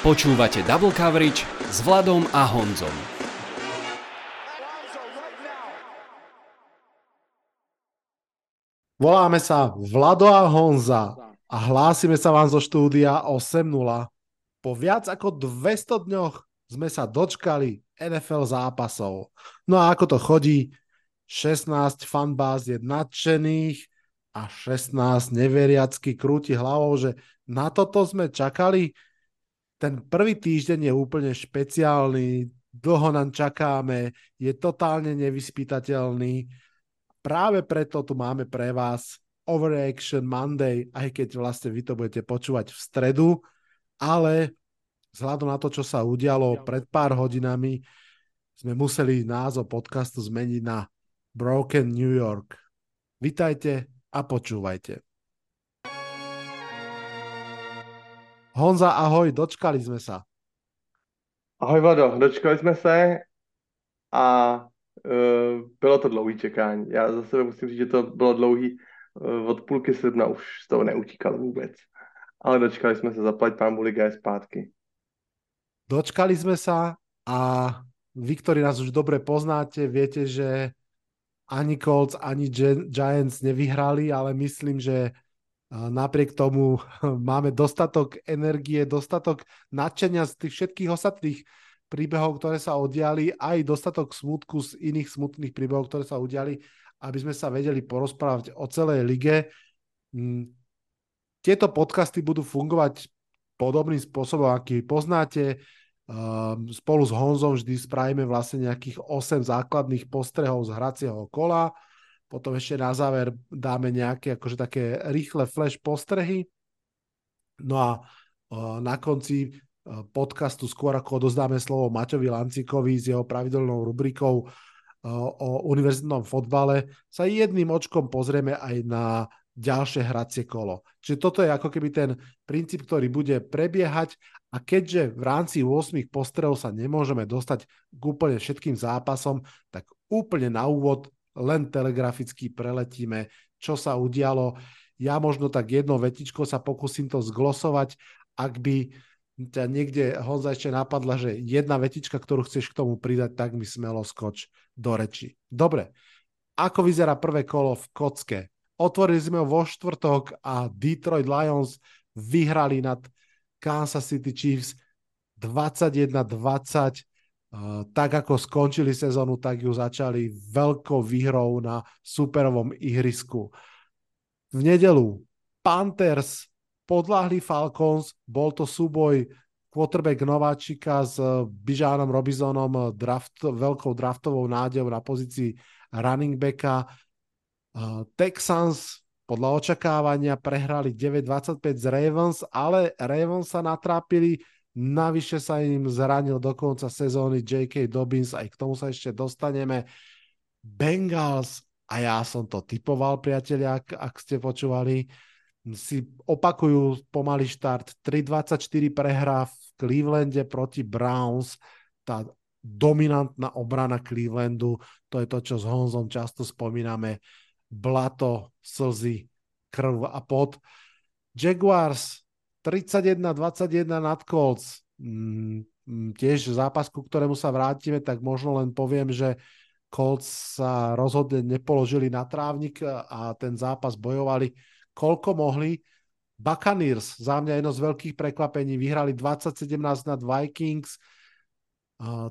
Počúvate Double Coverage s Vladom a Honzom. Voláme sa Vlado a Honza a hlásime sa vám zo štúdia 8.0. Po viac ako 200 dňoch sme sa dočkali NFL zápasov. No a ako to chodí, 16 fanbáz je nadšených a 16 neveriacky krúti hlavou, že na toto sme čakali. Ten prvý týždeň je úplne špeciálny, dlho nám čakáme, je totálne nevyspytateľný. Práve preto tu máme pre vás Overreaction Monday, aj keď vlastne vy to budete počúvať v stredu, ale vzhľadom na to, čo sa udialo pred pár hodinami, sme museli názov podcastu zmeniť na Broken New York. Vitajte a počúvajte. Honza, ahoj, dočkali sme sa. Ahoj Vado, dočkali jsme se a uh, bylo to dlouhý čekání. Já za sebe musím říct, že to bylo dlouhý. Uh, od půlky srpna už z toho neutíkal vůbec. Ale dočkali jsme se, zaplať pán Liga je zpátky. Dočkali sme sa a vy, ktorí nás už dobre poznáte, viete, že ani Colts, ani Giants nevyhrali, ale myslím, že napriek tomu máme dostatok energie, dostatok nadšenia z tých všetkých ostatných príbehov, ktoré sa udiali, aj dostatok smutku z iných smutných príbehov, ktoré sa udiali, aby sme sa vedeli porozprávať o celej lige. Mm, tieto podcasty budú fungovať podobným spôsobom, aký poznáte. Ehm, spolu s Honzom vždy spravíme vlastne nejakých 8 základných postrehov z hracieho kola, potom ešte na záver dáme nejaké akože také rýchle flash postrehy. No a na konci podcastu skôr ako odozdáme slovo Maťovi Lancikovi s jeho pravidelnou rubrikou o univerzitnom fotbale, sa jedným očkom pozrieme aj na ďalšie hracie kolo. Čiže toto je ako keby ten princíp, ktorý bude prebiehať a keďže v rámci 8 postrelov sa nemôžeme dostať k úplne všetkým zápasom, tak úplne na úvod len telegraficky preletíme, čo sa udialo. Ja možno tak jednou vetičkou sa pokúsim to zglosovať, ak by ťa niekde Honza ešte napadla, že jedna vetička, ktorú chceš k tomu pridať, tak mi smelo skoč do reči. Dobre, ako vyzerá prvé kolo v kocke? Otvorili sme ho vo štvrtok a Detroit Lions vyhrali nad Kansas City Chiefs 21-20. Tak ako skončili sezónu, tak ju začali veľkou výhrou na superovom ihrisku. V nedelu Panthers podľahli Falcons, bol to súboj quarterback nováčika s Bižánom Robisonom, draft, veľkou draftovou nádejou na pozícii running backa. Texans podľa očakávania prehrali 9-25 z Ravens, ale Ravens sa natrápili, navyše sa im zranil do konca sezóny J.K. Dobbins, aj k tomu sa ešte dostaneme. Bengals, a ja som to typoval, priatelia, ak, ak ste počúvali, si opakujú pomalý štart. 3-24 prehrá v Clevelande proti Browns. Tá dominantná obrana Clevelandu, to je to, čo s Honzom často spomíname blato, slzy, krv a pot. Jaguars 31-21 nad Colts. Mm, mm, tiež zápas, ku ktorému sa vrátime, tak možno len poviem, že Colts sa rozhodne nepoložili na trávnik a ten zápas bojovali koľko mohli. Buccaneers, za mňa jedno z veľkých prekvapení, vyhrali 20-17 nad Vikings.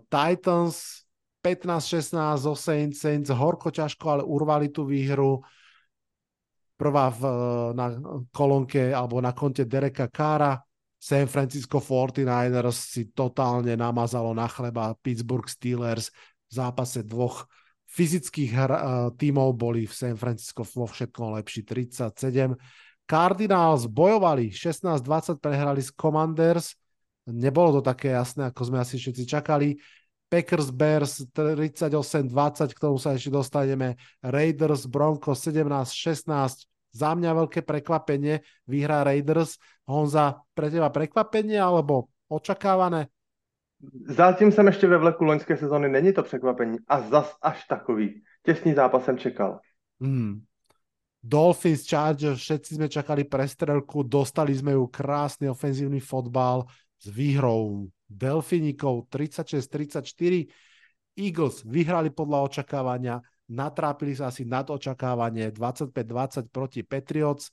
Titans 15-16 zo Saints, Saints horko ťažko, ale urvali tú výhru. Prvá v, na kolónke alebo na konte Dereka Kára. San Francisco 49ers si totálne namazalo na chleba Pittsburgh Steelers v zápase dvoch fyzických hra, tímov boli v San Francisco vo všetkom lepší 37. Cardinals bojovali 16-20, prehrali s Commanders. Nebolo to také jasné, ako sme asi všetci čakali. Packers Bears 38-20, k tomu sa ešte dostaneme. Raiders Broncos 17-16. Za mňa veľké prekvapenie, vyhrá Raiders. Honza, pre teba prekvapenie alebo očakávané? Zatím jsem ještě ve vleku loňské sezóny, není to překvapení. A zas až takový. Těsný zápas jsem čekal. Hmm. Dolphins, Chargers, všetci sme čakali prestrelku, dostali sme ju krásny ofenzívny fotbal, s výhrou Delfinikov 36-34. Eagles vyhrali podľa očakávania, natrápili sa asi nad očakávanie 25-20 proti Patriots.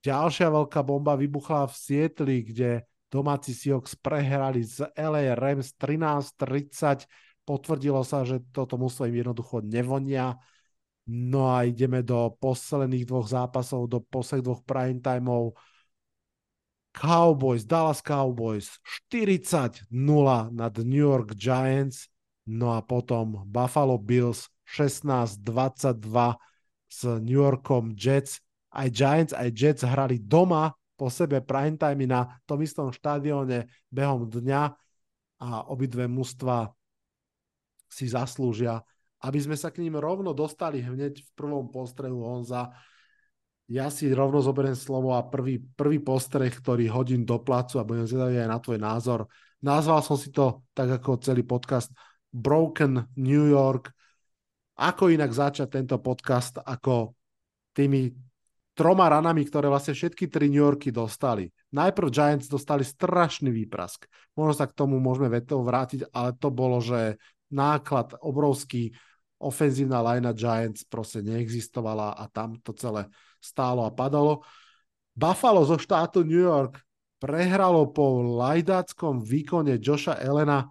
Ďalšia veľká bomba vybuchla v Sietli, kde domáci Seahawks prehrali z LA Rams 13-30. Potvrdilo sa, že toto muslo im jednoducho nevonia. No a ideme do posledných dvoch zápasov, do posledných dvoch prime timeov. Cowboys, Dallas Cowboys 40-0 nad New York Giants, no a potom Buffalo Bills 16-22 s New Yorkom Jets. Aj Giants, aj Jets hrali doma po sebe primetime na tom istom štadióne behom dňa a obidve mužstva si zaslúžia, aby sme sa k ním rovno dostali hneď v prvom postrehu Honza ja si rovno zoberiem slovo a prvý, prvý postreh, ktorý hodím do placu a budem zvedavý aj na tvoj názor. Nazval som si to, tak ako celý podcast, Broken New York. Ako inak začať tento podcast ako tými troma ranami, ktoré vlastne všetky tri New Yorky dostali. Najprv Giants dostali strašný výprask. Možno sa k tomu môžeme vetou vrátiť, ale to bolo, že náklad obrovský, ofenzívna linea Giants proste neexistovala a tam to celé stálo a padalo. Buffalo zo štátu New York prehralo po lajdáckom výkone Joša Elena.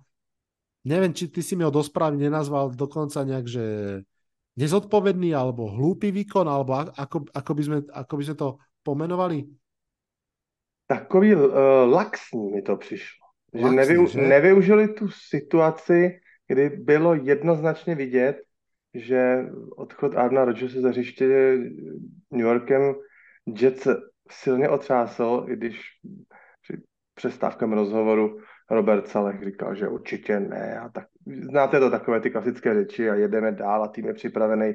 Neviem, či ty si mi ho dosprávne nenazval dokonca nejak, že nezodpovedný alebo hlúpy výkon, alebo ako, ako, by, sme, ako by sme to pomenovali? Takový uh, laxní mi to přišlo. Laxní, že, nevyu, že nevyužili tu situaci, kdy bylo jednoznačně vidět, že odchod Arna Rodgersa za hřiště New Yorkem Jets silně otřásl, i když při přestávkám rozhovoru Robert Saleh říkal, že určitě ne. A tak, znáte to takové ty klasické řeči a jedeme dál a tým je připravený.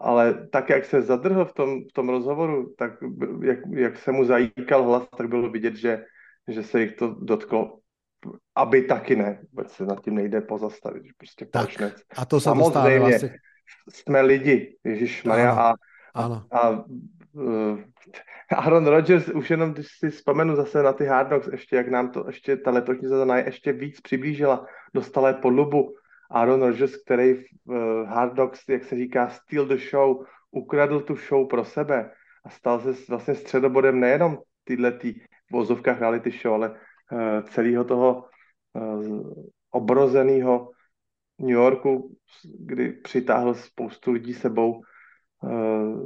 Ale tak, jak se zadrhl v tom, v tom rozhovoru, tak jak, jak se mu zajíkal hlas, tak bylo vidět, že, že se jich to dotklo aby taky ne, vůbec se nad tím nejde pozastavit, prostě tak, A to se dostává vlastně... jsme lidi, Ježíš Maria a, a, a Aaron Rodgers, už jenom když si vzpomenu zase na ty Hard Knocks, ještě jak nám to ještě ta letošní sezóna ještě víc přiblížila, dostala je po lubu. Aaron Rodgers, který v uh, Hard Knocks, jak se říká, steal the show, ukradl tu show pro sebe a stal se vlastně středobodem nejenom tyhle tý vozovkách reality show, ale uh, celého toho uh, obrozeného New Yorku, kdy přitáhl spoustu lidí sebou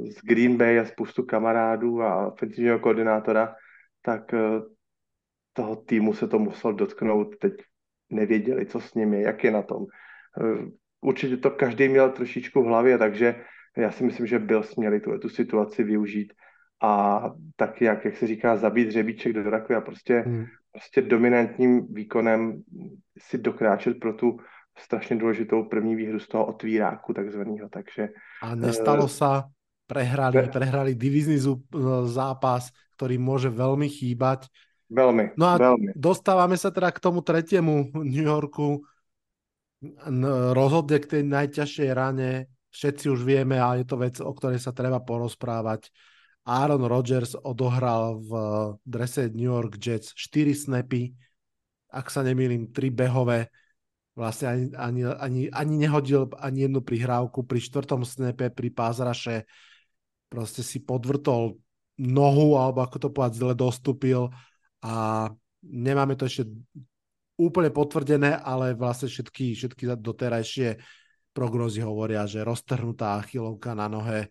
z Green Bay a spoustu kamarádů a ofenzivního koordinátora, tak uh, toho týmu se to musel dotknout. Teď nevěděli, co s nimi, jak je na tom. Uh, určitě to každý měl trošičku v hlavě, takže já si myslím, že byl směli tu, tu situaci využít a tak jak, jak se říká, zabít řebíček do rakve a prostě, hmm. prostě dominantním výkonem si dokráčet pro tu strašně důležitou první výhru z toho otvíráku takzvaného, takže... A nestalo uh, sa, prehrali, pre... prehrali divizný zápas, ktorý môže veľmi chýbať. Veľmi, No a veľmi. dostávame sa teda k tomu tretiemu New Yorku. Rozhodne k tej najťažšej rane. Všetci už vieme, a je to vec, o ktorej sa treba porozprávať. Aaron Rodgers odohral v drese New York Jets 4 snapy, ak sa nemýlim, 3 behové vlastne ani, ani, ani, ani nehodil ani jednu prihrávku. Pri štvrtom snepe, pri pázraše proste si podvrtol nohu, alebo ako to povedať, zle dostúpil a nemáme to ešte úplne potvrdené, ale vlastne všetky, všetky doterajšie prognozy hovoria, že roztrhnutá achilovka na nohe,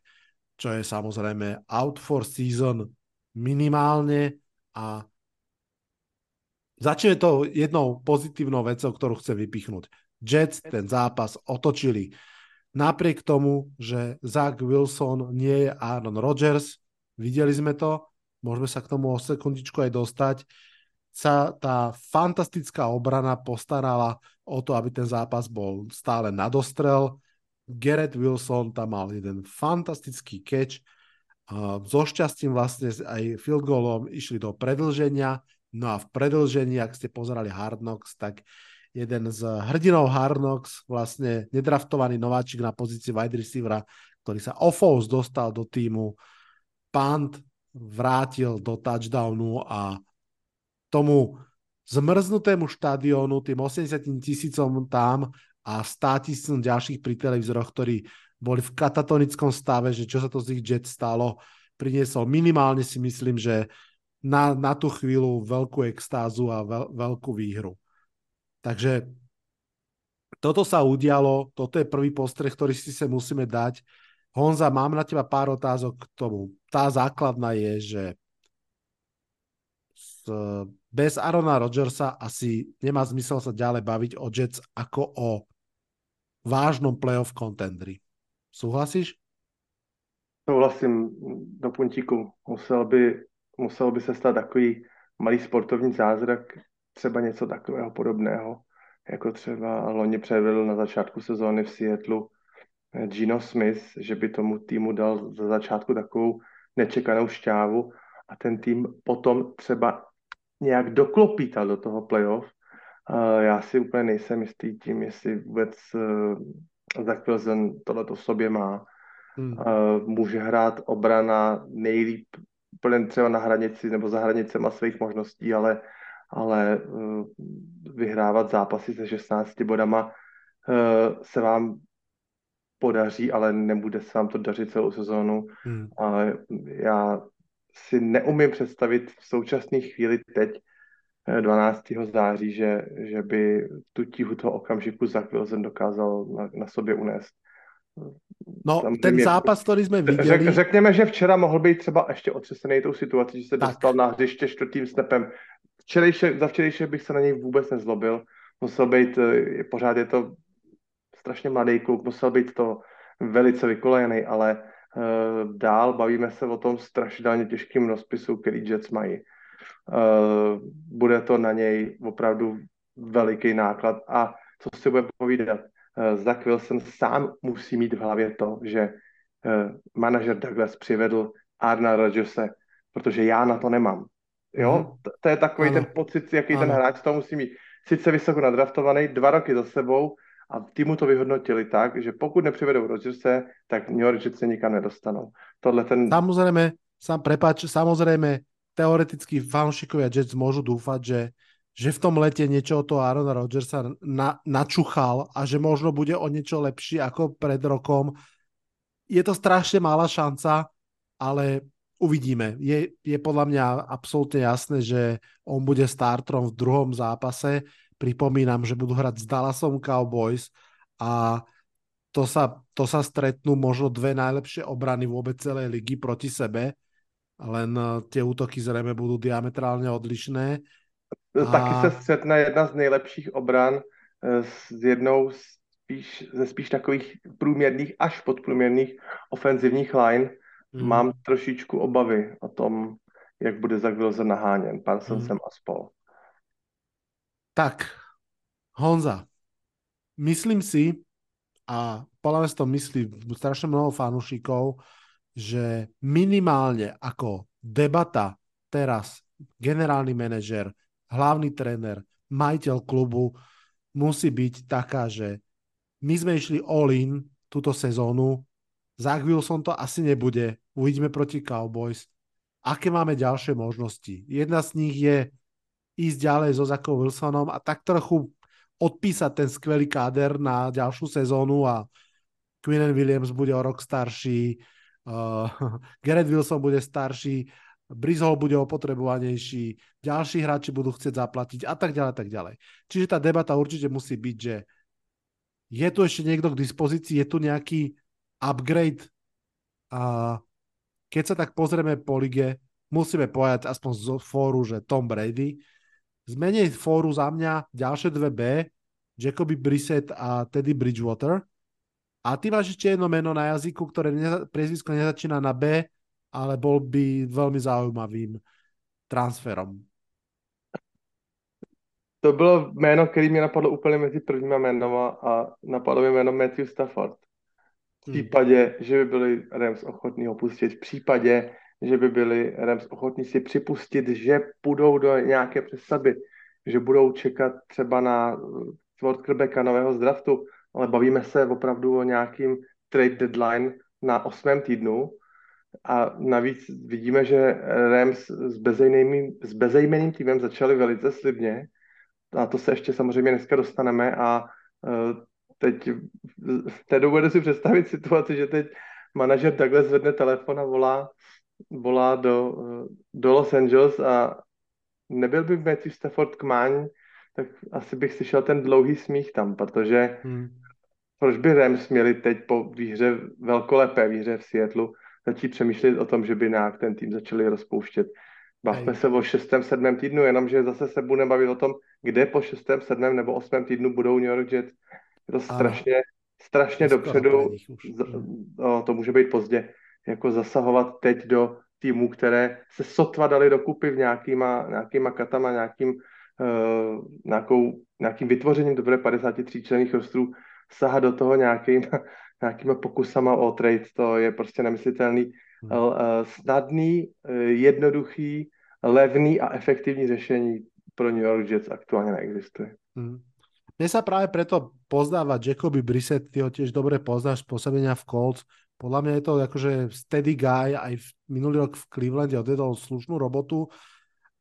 čo je samozrejme out for season minimálne a Začne to jednou pozitívnou vecou, ktorú chcem vypichnúť. Jets ten zápas otočili. Napriek tomu, že Zach Wilson nie je Aaron Rodgers, videli sme to, môžeme sa k tomu o sekundičku aj dostať, sa tá fantastická obrana postarala o to, aby ten zápas bol stále nadostrel. Garrett Wilson tam mal jeden fantastický catch. So šťastím vlastne aj field goalom išli do predlženia. No a v predlžení, ak ste pozerali Hard Knocks, tak jeden z hrdinov Hard Knocks, vlastne nedraftovaný nováčik na pozícii wide receivera, ktorý sa offos dostal do týmu, punt vrátil do touchdownu a tomu zmrznutému štadiónu, tým 80 tisícom tam a 100 tisícom ďalších pri televízoroch, ktorí boli v katatonickom stave, že čo sa to z ich jet stalo, priniesol minimálne si myslím, že na, na tú chvíľu veľkú extázu a veľ, veľkú výhru. Takže toto sa udialo, toto je prvý postreh, ktorý si sa musíme dať. Honza, mám na teba pár otázok k tomu. Tá základná je, že bez Arona Rodgersa asi nemá zmysel sa ďalej baviť o Jets ako o vážnom playoff contendri. Súhlasíš? Souhlasím do puntíku. Musel by musel by se stát takový malý sportovní zázrak, třeba něco takového podobného, jako třeba loni předvedl na začátku sezóny v Seattleu eh, Gino Smith, že by tomu týmu dal za začátku takovou nečekanou šťávu a ten tým potom třeba nějak doklopítal do toho playoff. Já si úplně nejsem jistý tím, jestli vůbec eh, Zach Wilson tohleto v sobě má. Hmm. Může hrát obrana nejlíp úplně třeba na hranici nebo za hranicema svých možností, ale, ale uh, vyhrávat zápasy se 16 bodama uh, se vám podaří, ale nebude se vám to dařit celou sezónu. Hmm. Ale já si neumím představit v současné chvíli teď 12. Eh, září, že, že by tu tíhu toho okamžiku za Wilson dokázal na, na sobě unést. No, Samozřejmě, ten zápas, který jsme viděli... Řek, řekněme, že včera mohl být třeba ještě otřesený tou situací, že se tak. dostal na hřiště čtvrtým snapem. Včerejšek, za včerejšek bych se na něj vůbec nezlobil. Musel být, eh, pořád je to strašně mladý kluk, musel být to velice vykolejený, ale uh, dál bavíme se o tom strašidelně těžkým rozpisu, který Jets mají. Uh, bude to na něj opravdu veliký náklad a co si bude povídat, Eh, Zach Wilson sám musí mít v hlavě to, že eh, manažer Douglas přivedl Arna Rodgerse, protože já na to nemám. Jo, mm. to, to je takový ano. ten pocit, jaký ano. ten hráč to musí mít. Sice vysoko nadraftovaný, dva roky za sebou a týmu to vyhodnotili tak, že pokud nepřivedou Rodgerse, tak New York Jets se nikam nedostanou. Tohle ten... Samozrejme, sám, prepáč, samozrejme, teoreticky fanúšikovia Jets môžu dúfať, že že v tom lete niečo toho Arona Rodgersa na, načuchal a že možno bude o niečo lepší ako pred rokom. Je to strašne malá šanca, ale uvidíme. Je, je podľa mňa absolútne jasné, že on bude startrom v druhom zápase. Pripomínam, že budú hrať s Dallasom Cowboys a to sa, to sa stretnú možno dve najlepšie obrany vôbec celej ligy proti sebe, len eh, tie útoky zrejme budú diametrálne odlišné a... Taky se střetne jedna z nejlepších obran eh, s jednou spíš, ze spíš takových průměrných až podprůměrných ofenzivních line. Hmm. Mám trošičku obavy o tom, jak bude Zach Wilson naháněn Parsonsem hmm. a spol. Tak, Honza, myslím si, a podľa to myslí strašne mnoho fanúšikov, že minimálne ako debata teraz generálny manažer, hlavný tréner, majiteľ klubu musí byť taká, že my sme išli all-in túto sezónu, Zach Wilson to asi nebude, uvidíme proti Cowboys. Aké máme ďalšie možnosti? Jedna z nich je ísť ďalej so Zackom Wilsonom a tak trochu odpísať ten skvelý káder na ďalšiu sezónu a Quinnen Williams bude o rok starší, uh, Garrett Wilson bude starší Brizol bude opotrebovanejší, ďalší hráči budú chcieť zaplatiť a tak ďalej, tak ďalej. Čiže tá debata určite musí byť, že je tu ešte niekto k dispozícii, je tu nejaký upgrade a keď sa tak pozrieme po lige, musíme povedať aspoň z fóru, že Tom Brady. Zmenej fóru za mňa ďalšie dve B, Jacoby Brissett a Teddy Bridgewater. A ty máš ešte jedno meno na jazyku, ktoré neza, priezvisko nezačína na B ale bol by veľmi zaujímavým transferom. To bylo jméno, který mě napadlo úplně mezi prvníma jménama a napadlo mi jméno Matthew Stafford. V hmm. případě, hmm. že by byli Rams ochotní ho pustit, v případě, že by byli Rams ochotní si připustit, že půjdou do nějaké přestavby, že budou čekat třeba na quarterbacka nového z draftu, ale bavíme se opravdu o nějakým trade deadline na osmém týdnu a navíc vidíme, že Rams s s bezejmeným týmem začali velice slibně. A to se ještě samozřejmě dneska dostaneme a uh, teď nedovedu si představit situaci, že teď manažer takhle zvedne telefon a volá, volá do, do Los Angeles a nebyl by Matthew Stafford kmáň, tak asi bych slyšel ten dlouhý smích tam, protože hmm. proč by Rams měli teď po výhře, velkolepé výhře v Seattleu, začít přemýšlet o tom, že by nějak ten tým začali rozpouštět. Bavme se o šestém, sedmém týdnu, jenomže zase se budeme bavit o tom, kde po šestém, sedmém nebo osmém týdnu budou New York Jets. Je to strašně, strašně dopředu, no, to může být pozdě, jako zasahovat teď do týmů, které se sotva dali dokupy v nějakýma, nějakýma katama, nějakým, uh, nějakou, nějakým vytvořením dobré 53 členných rostrů, sahat do toho nějakým, nějakýma pokusama o trade, to je prostě nemyslitelný. Hmm. Uh, snadný, uh, jednoduchý, levný a efektivní řešení pro New York Jets aktuálně neexistuje. Hmm. Mne sa práve preto pozdáva Jacoby Brissett, ty ho tiež dobre poznáš, pôsobenia v Colts. Podľa mňa je to akože steady guy, aj v, minulý rok v Clevelande odvedol slušnú robotu.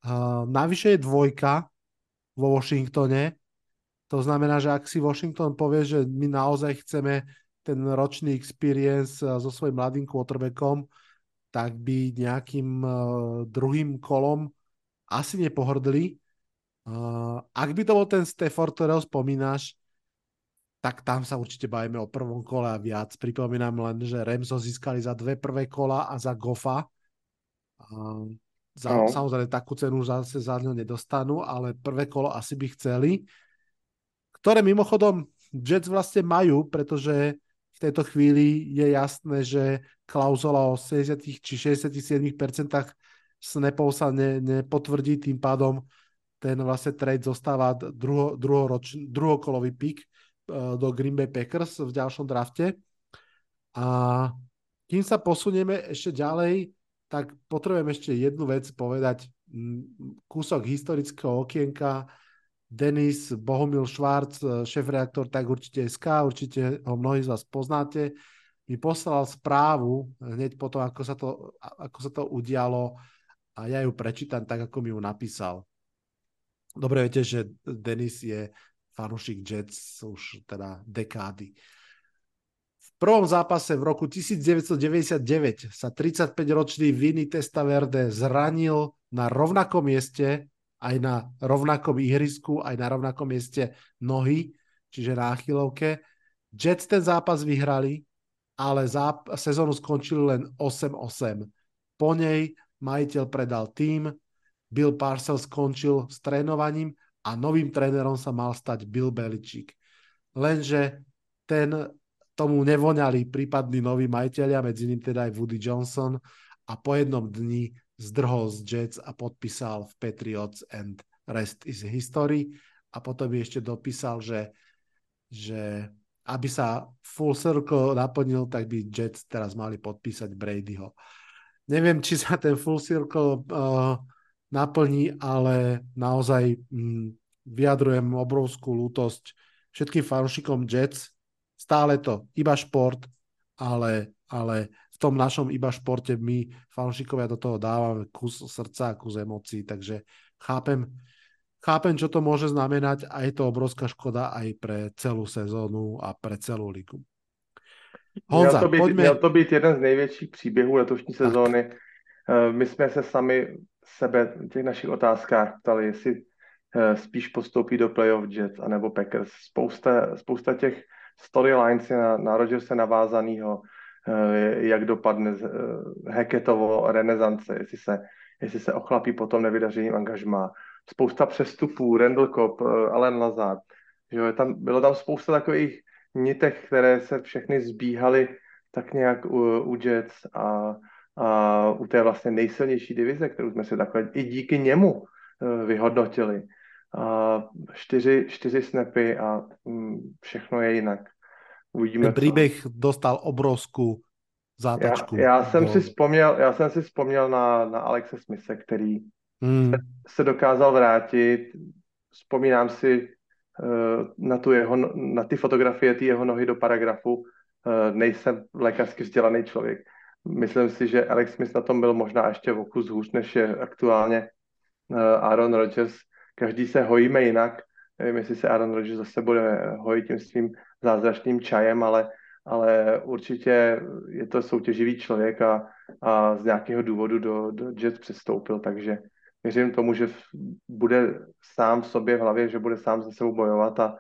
Uh, navyše je dvojka vo Washingtone, to znamená, že ak si Washington povie, že my naozaj chceme ten ročný experience so svojím mladým quarterbackom, tak by nejakým uh, druhým kolom asi nepohrdli. Uh, ak by to bol ten Stafford, ktorého spomínaš, tak tam sa určite bavíme o prvom kole a viac. Pripomínam len, že Remso získali za dve prvé kola a za Goffa. Uh, za, no. Samozrejme, takú cenu zase za ňo nedostanú, ale prvé kolo asi by chceli. Ktoré mimochodom Jets vlastne majú, pretože tejto chvíli je jasné, že klauzula o 70 či 67% snapov sa ne, nepotvrdí, tým pádom ten vlastne trade zostáva druho, druhoroč, druhokolový pik uh, do Green Bay Packers v ďalšom drafte. A kým sa posunieme ešte ďalej, tak potrebujem ešte jednu vec povedať. Kúsok historického okienka. Denis Bohumil Švárc, e, šéf-reaktor tak určite SK, určite ho mnohí z vás poznáte, mi poslal správu hneď potom, ako sa to, ako sa to udialo a ja ju prečítam tak, ako mi ju napísal. Dobre viete, že Denis je fanúšik Jets už teda dekády. V prvom zápase v roku 1999 sa 35-ročný Vinny Testaverde zranil na rovnakom mieste, aj na rovnakom ihrisku, aj na rovnakom mieste nohy, čiže na achilovke. Jets ten zápas vyhrali, ale záp- sezónu skončili len 8-8. Po nej majiteľ predal tým, Bill Parcells skončil s trénovaním a novým trénerom sa mal stať Bill Belichick. Lenže ten, tomu nevoňali prípadní noví majiteľia, medzi ním teda aj Woody Johnson a po jednom dni zdrhol z Jets a podpísal v Patriots and rest is history a potom ešte dopísal, že, že aby sa full circle naplnil, tak by Jets teraz mali podpísať Bradyho. Neviem, či sa ten full circle uh, naplní, ale naozaj mm, vyjadrujem obrovskú lútosť všetkým fanúšikom Jets. Stále to iba šport, ale, ale tom našom iba športe my fanúšikovia do toho dávame kus srdca kus emócií, takže chápem, chápem, čo to môže znamenať a je to obrovská škoda aj pre celú sezónu a pre celú ligu. Honza, měl to, být, pojďme... měl to být jeden z největších příběhů letošní sezóny. Tak. Eh, my jsme se sami sebe v těch našich otázkách ptali, jestli eh, spíš postoupí do playoff Jets anebo Packers. Spousta, spousta těch storylines je na, na Rodgerse navázanýho, jak dopadne Hackettovo renesance, jestli se, jestli se ochlapí potom nevydařením angažmá. Spousta přestupů, Randall Cobb, Allen Lazard. Že je tam, bylo tam spousta takových nitek, které se všechny zbíhaly tak nějak u, u Jets a a u té vlastně nejsilnější divize, kterou jsme si takhle i díky němu eh, vyhodnotili. A čtyři, čtyři snapy a mm, všechno je jinak. Uvidíme. Ten příběh dostal obrovskou zátačku. Já, já, jsem si vzpomněl, já jsem si vzpomněl na, na Alexe Smise, který hmm. se, se dokázal vrátit. Vzpomínám si uh, na, tu jeho, na ty fotografie, ty jeho nohy do paragrafu. Uh, nejsem lékařsky vzdělaný člověk, Myslím si, že Alex Smith na tom byl možná ještě o kus hůř, než je aktuálně Aaron Rodgers. Každý se hojíme jinak. Nevím, jestli se Aaron Rodgers zase bude hojit tím svým zázračným čajem, ale, ale určitě je to soutěživý člověk a, a z nějakého důvodu do, do Jets přestoupil, takže věřím tomu, že bude sám v sobě v hlavě, že bude sám za sebou bojovat a,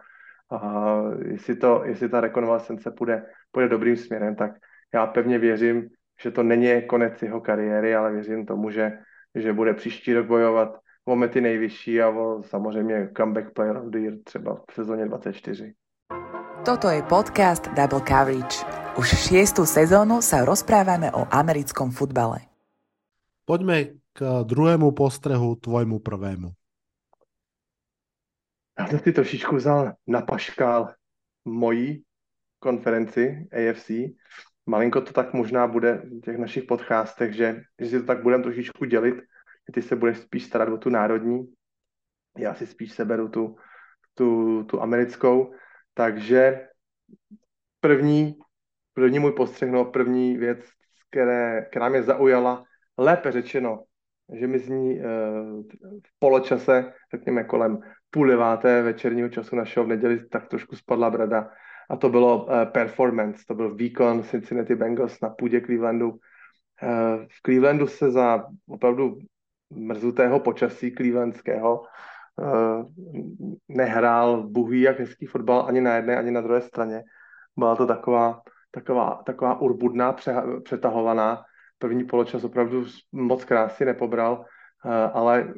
a jestli, to, jestli ta rekonvalescence půjde, půjde dobrým směrem, tak já pevně věřím, že to není konec jeho kariéry, ale věřím tomu, že, že bude příští rok bojovat o mety nejvyšší a o samozřejmě comeback player of the year třeba v sezóně 24. Toto je podcast Double Coverage. Už šiestu sezónu sa rozprávame o americkom futbale. Poďme k druhému postrehu, tvojmu prvému. Já jsem si trošičku vzal na paškál mojí konferenci AFC. Malinko to tak možná bude v těch našich podcastech, že, že si to tak budeme trošičku dělit. Ty se budeš spíš starat o tu národní, já si spíš seberu tu, tu, tu americkou. Takže první, první můj postřeh, no, první věc, které, která mě zaujala, lépe řečeno, že mi zní uh, v poločase, řekněme kolem půl deváté večerního času našeho v neděli, tak trošku spadla brada. A to bylo uh, performance, to byl výkon Cincinnati Bengals na půdě Clevelandu. Uh, v Clevelandu se za opravdu mrzutého počasí clevelandského nehrál buhý jak hezký fotbal ani na jedné, ani na druhé straně. Byla to taková, taková, taková urbudná, přetahovaná. První poločas opravdu moc krásy nepobral, uh, ale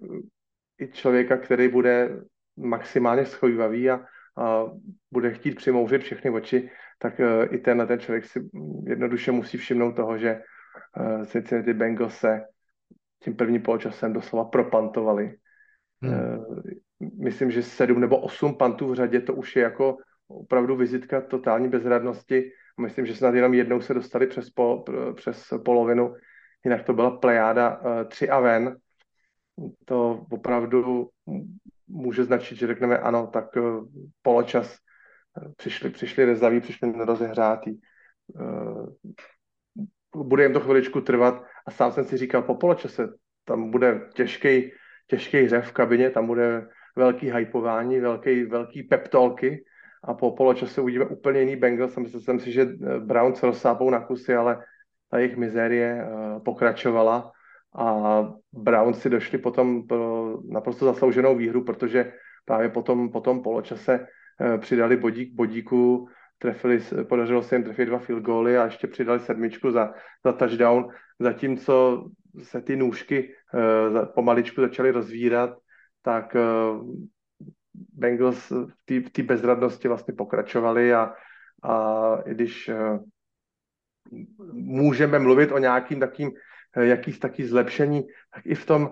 i člověka, který bude maximálně schovývavý a, a bude chtít přimouřit všechny oči, tak uh, i tenhle ten člověk si jednoduše musí všimnout toho, že Cincinnati Bengals se tím prvním poločasem doslova propantovali. Hmm. Uh, myslím, že sedm nebo osm pantů v řadě, to už je jako opravdu vizitka totální bezradnosti. Myslím, že snad jenom jednou se dostali přes, pol, přes polovinu, jinak to byla plejáda uh, tři a ven. To opravdu může značit, že řekneme ano, tak uh, poločas přišli, přišli rezaví, přišli nerozehrátý. Uh, bude jim to chviličku trvat a sám jsem si říkal, po poločase tam bude těžký, těžký hřev v kabině, tam bude velký hypování, velký, velký peptolky a po poločase uvidíme úplně jiný Bengals. Myslel jsem si, že eh, Browns rozsápou na kusy, ale ta jejich mizérie uh, pokračovala. A Browns si došli potom pro naprosto zaslouženou výhru, protože právě potom, potom poločase uh, přidali bodík bodíku, trefili, podařilo se jim trefit dva field goaly a ještě přidali sedmičku za, za touchdown, zatímco se ty nůžky uh, pomaličku začaly rozvírat, tak uh, Bengals v té bezradnosti vlastně pokračovali a, a i když uh, můžeme mluvit o nějakým takým, jakýs taký zlepšení, tak i v tom,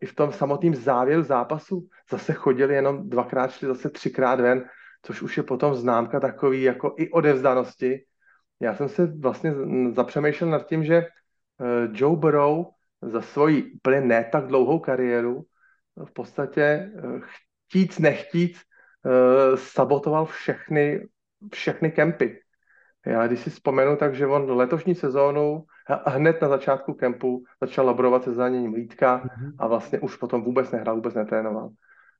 i v tom samotném závěru zápasu zase chodili jenom dvakrát, šli zase třikrát ven, což už je potom známka takový jako i odevzdanosti. Já jsem se vlastně zapřemýšlel nad tím, že Joe Burrow za svoji úplně ne tak dlouhou kariéru v podstatě eh, chtíc, nechtíc eh, sabotoval všechny, všechny kempy. Já když si vzpomenu, takže on letošní sezónu hned na začátku kempu začal laborovat se zraněním lítka mm-hmm. a vlastně už potom vůbec nehrál, vůbec netrénoval.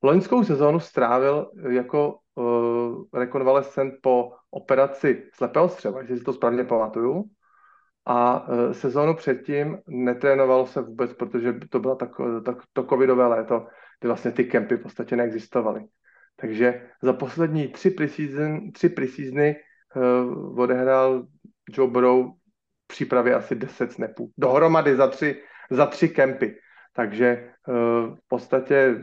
Loňskou sezónu strávil jako uh, rekonvalescent po operaci slepého střeva, jestli si to správně pamatuju. A uh, sezónu předtím netrénovalo se vůbec, protože to bylo tak, tak, to covidové léto, kdy vlastně ty kempy v podstatě neexistovaly. Takže za poslední tři preseason, tři preseasony uh, odehrál Joe Burrow v přípravě asi 10 snapů. Dohromady za tři, za tři kempy. Takže uh, v podstatě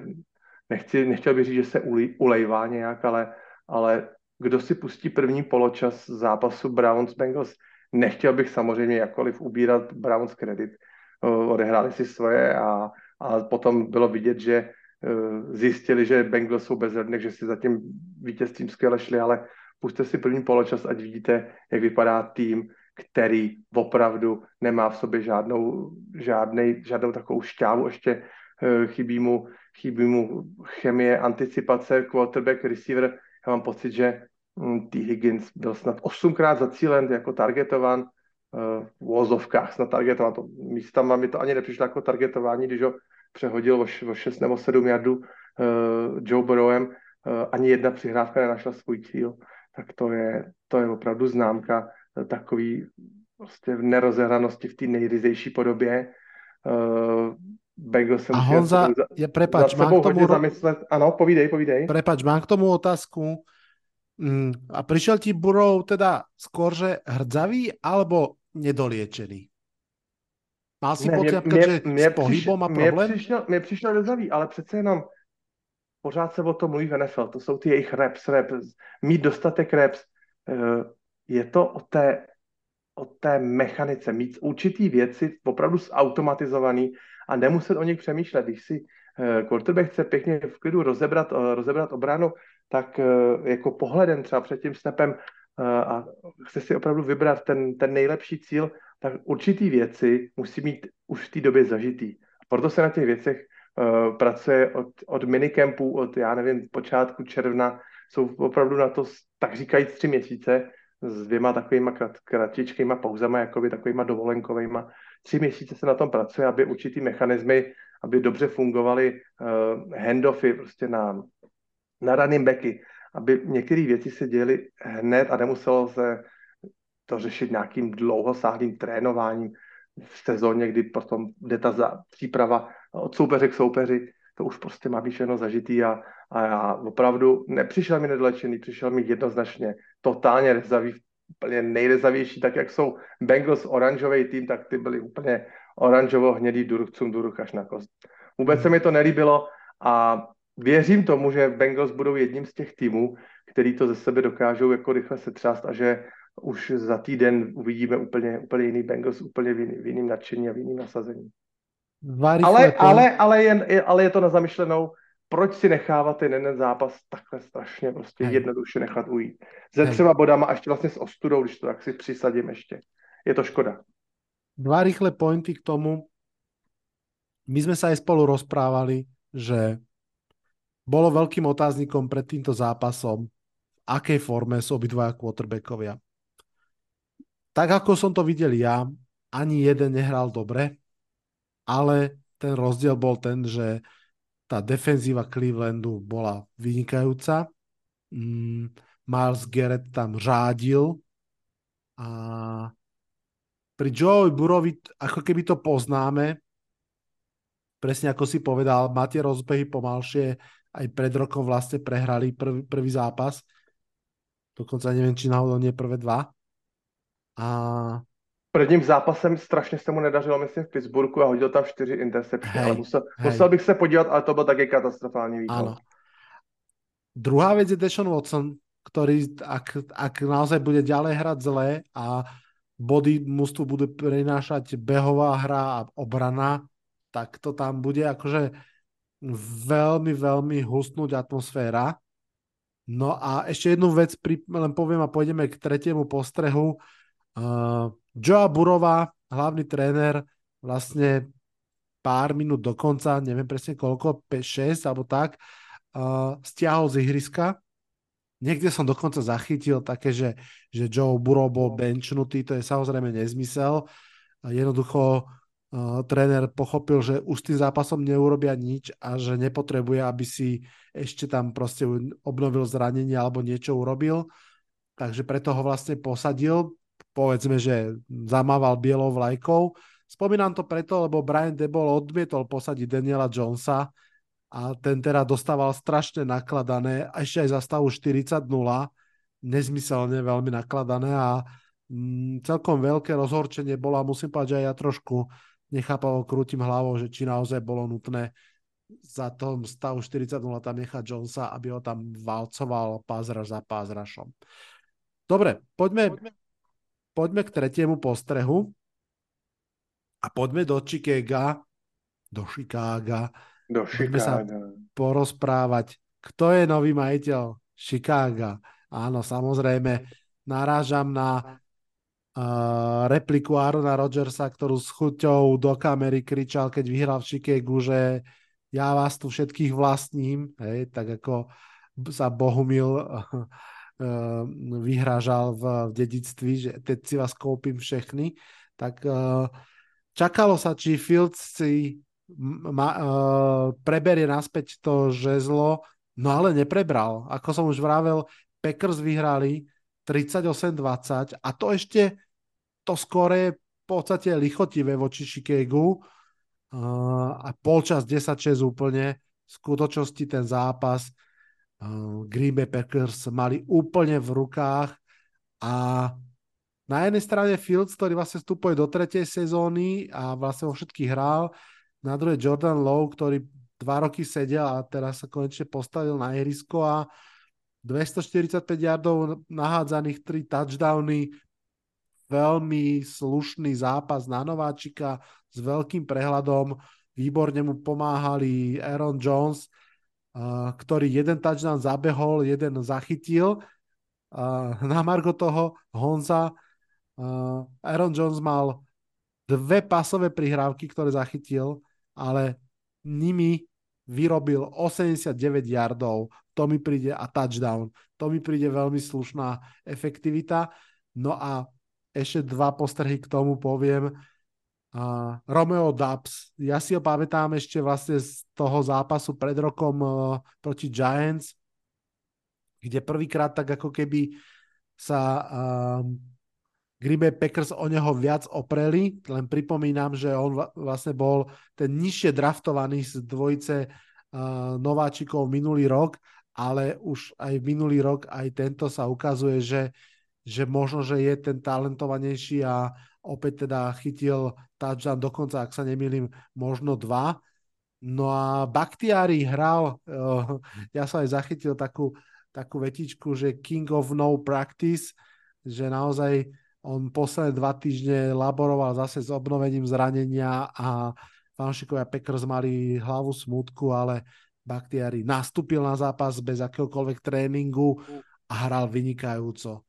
nechci, nechtěl bych říct, že se ulej, ulejvá nějak, ale, ale kdo si pustí první poločas zápasu Browns Bengals, nechtěl bych samozřejmě jakkoliv ubírat Browns kredit. Odehráli si svoje a, a potom bylo vidět, že e, zjistili, že Bengals jsou bezradné, že si zatím vítězstvím skvěle šli, ale puste si první poločas, ať vidíte, jak vypadá tým, který opravdu nemá v sobě žádnou, žádnej, žádnou takovou šťávu, ještě e, chybí mu, chybí mu chemie, anticipace, quarterback, receiver. Já mám pocit, že T. Higgins byl snad osmkrát zacílen jako targetovan, v vozovkách snad targetovat. To místama mi to ani nepřišlo jako targetování, když ho přehodil o, o 6 nebo 7 jardů uh, Joe Burrowem, uh, ani jedna přihrávka nenašla svůj cíl, tak to je, to je opravdu známka takový prostě v nerozehranosti v té nejryzejší podobě. Bengals se A Honza, za, ja, prepač, mám k tomu... Zamyslet. Ano, povídej, povídej. Prepač, mám k tomu otázku. Mm, a prišiel ti Burrow teda skôr, že hrdzavý alebo nedoliečený? Mal si ne, mě, že mě, s pohybom má problém? Mně přišel, mě přišel hrdzavý, ale přece jenom pořád se o tom mluví v NFL. To jsou ty jejich reps, reps. Mít dostatek reps. Eh, je to o té, o té mechanice, mít určitý věci opravdu zautomatizovaný a nemuset o nich přemýšlet. Když si eh, quarterback chce pěkně v klidu rozebrat, eh, rozebrat obranu, tak jako pohledem třeba před tím snapem a chce si opravdu vybrat ten, ten nejlepší cíl, tak určitý věci musí mít už v té době zažitý. Proto se na těch věcech uh, pracuje od, od minikempů, od, já nevím, počátku června, jsou opravdu na to, tak říkají tři měsíce, s dvěma takovýma krat, kratičkýma pauzama, jakoby takovýma dovolenkovýma. Tři měsíce se na tom pracuje, aby určitý mechanismy, aby dobře fungovaly uh, handoffy prostě na, na running backy, aby některé věci se děly hned a nemuselo se to řešit nějakým dlouhosáhlým trénováním v sezóně, kdy potom jde ta za, příprava od soupeře k soupeři, to už prostě má být všechno zažitý a, a já opravdu nepřišel mi nedolečený, přišel mi jednoznačně totálně rezavý, úplně nejrezavější, tak jak jsou Bengals oranžový tým, tak ty byly úplně oranžovo-hnědý duruch, cum duruch až na kost. Vůbec se mi to nelíbilo a věřím tomu, že Bengals budou jedním z těch týmů, který to ze sebe dokážou jako rychle setřást a že už za týden uvidíme úplně, úplně jiný Bengals, úplně v, jiný, v jiným nadšení a v jiným nasazení. Ale, ale, ale, je, ale je to na zamyšlenou, proč si nechávat ten jeden zápas takhle strašně prostě Hej. jednoduše nechat ujít. Hej. třeba bodama a ještě vlastně s ostudou, když to tak si přisadím ještě. Je to škoda. Dva rýchle pointy k tomu. My sme sa aj spolu rozprávali, že bolo veľkým otáznikom pred týmto zápasom, v akej forme sú obidvaja quarterbackovia tak ako som to videl ja, ani jeden nehral dobre, ale ten rozdiel bol ten, že tá defenzíva Clevelandu bola vynikajúca. Mm, Miles Garrett tam řádil a pri Joe Burovi, ako keby to poznáme, presne ako si povedal, má tie rozbehy pomalšie, aj pred rokom vlastne prehrali prvý, prvý zápas. Dokonca neviem, či náhodou nie prvé dva. A Prvním zápasem strašně se mu nedařilo, myslím, v Pittsburghu a hodil tam čtyři intercepce, ale musel, musel bych se podívat, ale to byl taky katastrofální výkon. Áno. Druhá vec je Deshaun Watson, ktorý, ak, ak naozaj bude ďalej hrať zle a body mústvu bude prinášať behová hra a obrana, tak to tam bude akože veľmi, veľmi hustnúť atmosféra. No a ešte jednu vec pri, len poviem a pôjdeme k tretiemu postrehu. Uh, Joa Burova, hlavný tréner, vlastne pár minút do konca, neviem presne koľko, 5-6 alebo tak, uh, stiahol z ihriska. Niekde som dokonca zachytil také, že, že Joe Burrow bol benchnutý, to je samozrejme nezmysel. Jednoducho uh, tréner pochopil, že už s tým zápasom neurobia nič a že nepotrebuje, aby si ešte tam proste obnovil zranenie alebo niečo urobil. Takže preto ho vlastne posadil povedzme, že zamával bielou vlajkou. Spomínam to preto, lebo Brian Debol odmietol posadiť Daniela Jonesa a ten teda dostával strašne nakladané, ešte aj za stavu 40-0, nezmyselne veľmi nakladané a mm, celkom veľké rozhorčenie bolo a musím povedať, že aj ja trošku nechápavo krútim hlavou, že či naozaj bolo nutné za tom stavu 40-0 tam nechať Jonesa, aby ho tam valcoval pázraž za pázrašom. Dobre, poďme, poďme poďme k tretiemu postrehu a poďme do Chicaga, do Chicaga. Do Poďme sa porozprávať, kto je nový majiteľ Chicaga. Áno, samozrejme, narážam na repliku Arona Rodgersa, ktorú s chuťou do kamery kričal, keď vyhral v Chicagu, že ja vás tu všetkých vlastním, hej, tak ako sa Bohumil uh, vyhrážal v, v dedictví, že teď si vás koupím všechny, tak uh, čakalo sa, či Fields si ma, uh, preberie naspäť to žezlo, no ale neprebral. Ako som už vravel, Packers vyhrali 38-20 a to ešte to skore v podstate lichotivé voči Chicagu uh, a polčas 10-6 úplne. V skutočnosti ten zápas uh, Green Bay Packers mali úplne v rukách a na jednej strane Fields, ktorý vlastne vstupuje do tretej sezóny a vlastne vo všetkých hral, na druhej Jordan Lowe, ktorý dva roky sedel a teraz sa konečne postavil na ihrisko a 245 yardov nahádzaných, 3 touchdowny, veľmi slušný zápas na nováčika s veľkým prehľadom. Výborne mu pomáhali Aaron Jones, ktorý jeden touchdown zabehol, jeden zachytil. Na margo toho Honza Aaron Jones mal dve pasové prihrávky, ktoré zachytil, ale nimi vyrobil 89 yardov, to mi príde a touchdown. To mi príde veľmi slušná efektivita. No a ešte dva postrhy k tomu poviem. Uh, Romeo Dubs, ja si ho pamätám ešte vlastne z toho zápasu pred rokom uh, proti Giants, kde prvýkrát tak ako keby sa uh, Green Bay Packers o neho viac opreli, len pripomínam, že on vlastne bol ten nižšie draftovaný z dvojice uh, nováčikov minulý rok, ale už aj minulý rok, aj tento sa ukazuje, že, že možno, že je ten talentovanejší a opäť teda chytil touchdown, dokonca, ak sa nemýlim, možno dva. No a Baktiari hral, uh, ja som aj zachytil takú, takú vetičku, že King of No Practice, že naozaj on posledné dva týždne laboroval zase s obnovením zranenia a fanšikovia Packers mali hlavu smutku, ale Baktiari nastúpil na zápas bez akéhokoľvek tréninku a hral vynikajúco.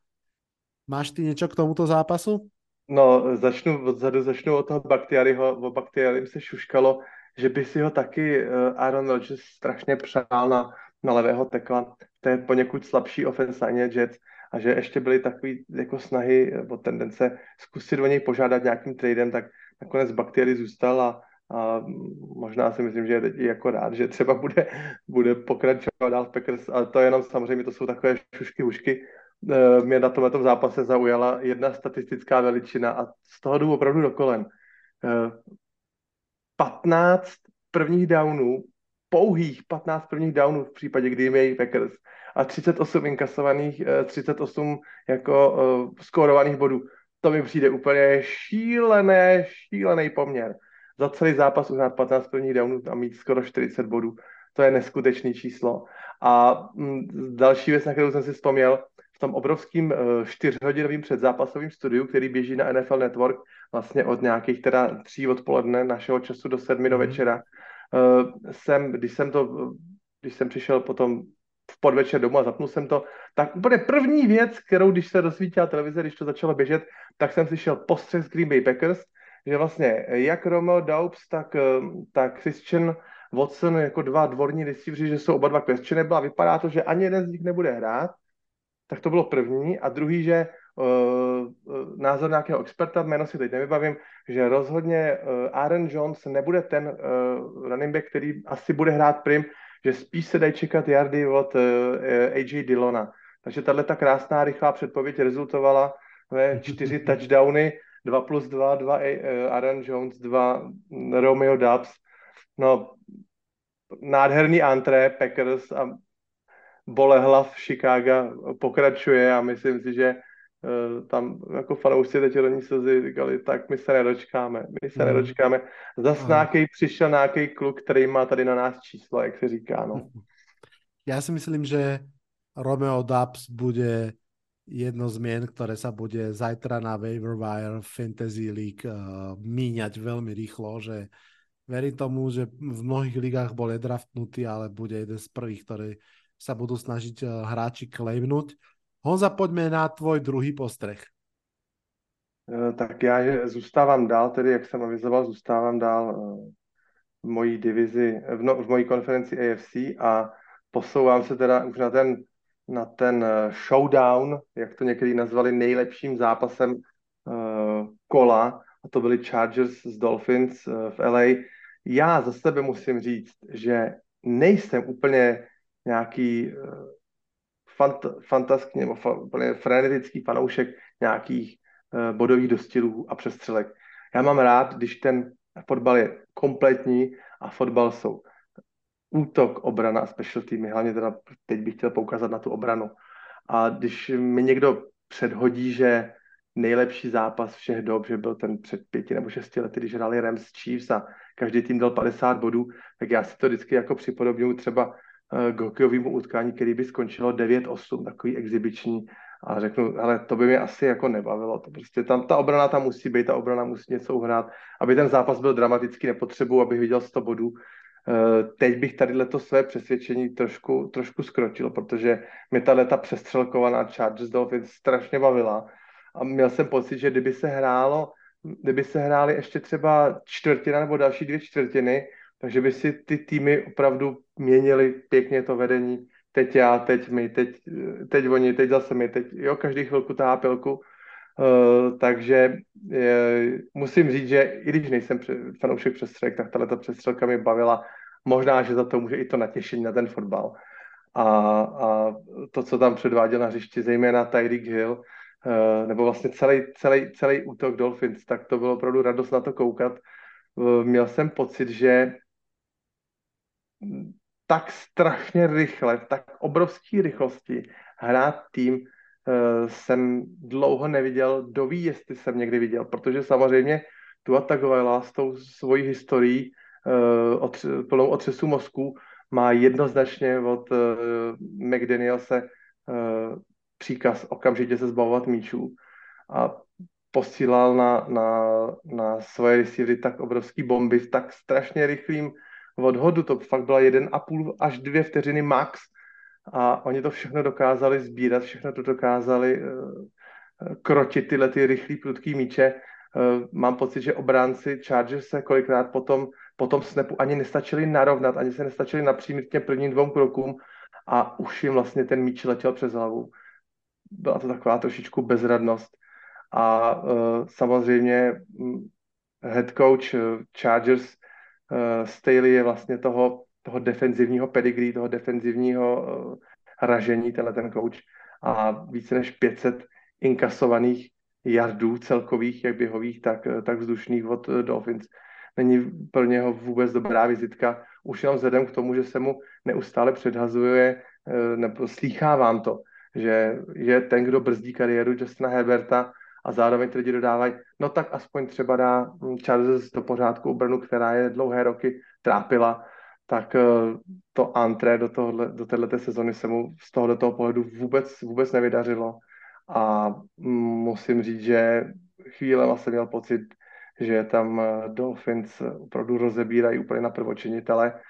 Máš ty niečo k tomuto zápasu? No, začnu odzadu, začnu od toho Baktiariho. O Baktiarim se šuškalo, že by si ho taky eh, Aaron Rodgers strašně přál na, na levého tekla. To je poněkud slabší ofensáně Jets a že ještě byly takové jako snahy nebo tendence zkusit o něj požádat nějakým tradem, tak nakonec bakterie zůstal a, a možná si myslím, že je teď jako rád, že třeba bude, bude pokračovat dál v Packers, ale to jenom samozřejmě, to jsou takové šušky, hušky. E, mě na tomto zápase zaujala jedna statistická veličina a z toho jdu opravdu do kolen. E, 15 prvních downů, pouhých 15 prvních downů v případě Green Bay Packers a 38 inkasovaných, 38 eh, jako uh, skórovaných bodů. To mi přijde úplně šílené, šílený poměr. Za celý zápas uhrát 15 prvních downů a mít skoro 40 bodů. To je neskutečný číslo. A mm, další věc, na kterou jsem si vzpomněl, v tom obrovským uh, čtyřhodinovým předzápasovým studiu, který běží na NFL Network vlastně od nějakých teda tří odpoledne našeho času do sedmi do mhm. večera, uh, jsem, když jsem to, když jsem přišel potom v podvečer domů a zapnul jsem to, tak úplně první věc, kterou když se rozsvítila televize, když to začalo běžet, tak jsem slyšel postřeh z Green Bay Packers, že vlastně jak Romeo Daubs, tak, eh, tak Christian Watson jako dva dvorní receiveri, že jsou oba dva questionable a vypadá to, že ani jeden z nich nebude hrát, tak to bylo první. A druhý, že názor nějakého experta, jméno si teď nevybavím, že rozhodně uh, Aaron Jones nebude ten running back, který asi bude hrát prim, že spíš se dají čekat jardy od eh, AJ Dillona. Takže tahle ta krásná, rychlá předpověď rezultovala ve čtyři touchdowny, 2 plus 2, 2 uh, Aaron Jones, 2 Romeo Dubs. No, nádherný antré Packers a bolehlav Chicago pokračuje a myslím si, že Eh, tam jako fanoušci teď roní slzy říkali, tak my se nedočkáme, my se mm. nedočkáme. Zas nějaký přišel nějaký kluk, který má tady na nás číslo, jak se říká, no. Já si myslím, že Romeo Dubs bude jedno z mien, ktoré sa bude zajtra na waiver wire Fantasy League uh, míňať veľmi rýchlo, že verím tomu, že v mnohých ligách bol draftnutý, ale bude jeden z prvých, ktoré sa budú snažiť uh, hráči claimnúť. Honza, pojďme na tvoj druhý postreh. Eh, tak já zůstávám dál, tedy jak jsem avizoval, zůstávám dál eh, v mojí divizi, v, no, v mojí konferenci AFC a posouvám se teda už na ten na ten eh, showdown, jak to někdy nazvali, nejlepším zápasem uh, kola, a to byli Chargers z Dolphins uh, v LA. Já za sebe musím říct, že nejsem úplně nějaký uh, fant, fantaský nebo fa, frenetický fanoušek nějakých uh, bodových dostilů a přestřelek. Já mám rád, když ten fotbal je kompletní a fotbal jsou útok, obrana a special teamy. Hlavně teda teď bych chtěl poukázat na tu obranu. A když mi někdo předhodí, že nejlepší zápas všech dob, že byl ten před pěti nebo šesti lety, když hráli Rams Chiefs a každý tým dal 50 bodů, tak já si to vždycky jako připodobňuji třeba k hokejovému utkání, který by skončilo 9-8, takový exibiční a řeknu, ale to by mě asi jako nebavilo. To prostě tam ta obrana tam musí být, ta obrana musí něco uhrát. Aby ten zápas byl dramatický, nepotřebuji, abych viděl 100 bodů. Eh, teď bych tady to své přesvědčení trošku, trošku skročil, protože mě ta leta přestřelkovaná Chargers Dolphins strašně bavila a měl jsem pocit, že kdyby se hrálo, kdyby se hrály ještě třeba čtvrtina nebo další dvě čtvrtiny, takže by si ty týmy opravdu měnili pěkně to vedení teď já, teď my, teď, teď oni, teď zase my, teď jo, každý chvilku tahá pilku. Uh, takže je, musím říct, že i když nejsem fanoušek přestřelek, tak tahle přestřelka mi bavila. Možná, že za to může i to natěšení na ten fotbal. A, a to, co tam předváděl na hřišti, zejména Tyreek Hill, uh, nebo vlastně celý, celý, celý útok Dolphins, tak to bylo opravdu radost na to koukat. Uh, měl jsem pocit, že tak strašně rychle, tak obrovské rychlosti hrát tým uh, jsem dlouho neviděl, doví, jestli jsem někdy viděl, protože samozřejmě tu Tagovailoa s tou svojí historií uh, otř- plnou otřesu mozku má jednoznačně od uh, McDanielse příkaz okamžitě se zbavovat míčů a posílal na, na, na svoje receivery tak obrovský bomby v tak strašně rychlým v odhodu, to fakt byla jeden a půl až dvě vteřiny max a oni to všechno dokázali sbírat, všechno to dokázali uh, krotit tyhle ty rychlý, prudký míče. Uh, mám pocit, že obránci Chargers se kolikrát potom, potom snapu ani nestačili narovnat, ani se nestačili napřímit těm prvním dvou krokům a už jim vlastně ten míč letěl přes hlavu. Byla to taková trošičku bezradnost. A uh, samozřejmě mm, head coach Chargers Staley je vlastně toho, toho defenzivního pedigree, toho defenzivního uh, ražení, tenhle ten coach. A více než 500 inkasovaných jardů celkových, jak běhových, tak, eh, tak vzdušných od Dolphins. Není pro něho vůbec dobrá vizitka, už jenom vzhledem k tomu, že se mu neustále předhazuje, nebo slýchávám to, že je ten, kdo brzdí kariéru Justina Herberta a zároveň ty lidi dodávají, no tak aspoň třeba dá hm, Charles do pořádku obranu, která je dlouhé roky trápila, tak eh, to antré do, tohle, do této sezony se mu z toho do toho pohledu vůbec, vůbec nevydařilo. A hm, musím říct, že chvíle jsem měl pocit, že tam eh, Dolphins opravdu rozebírají úplně na prvočinitele.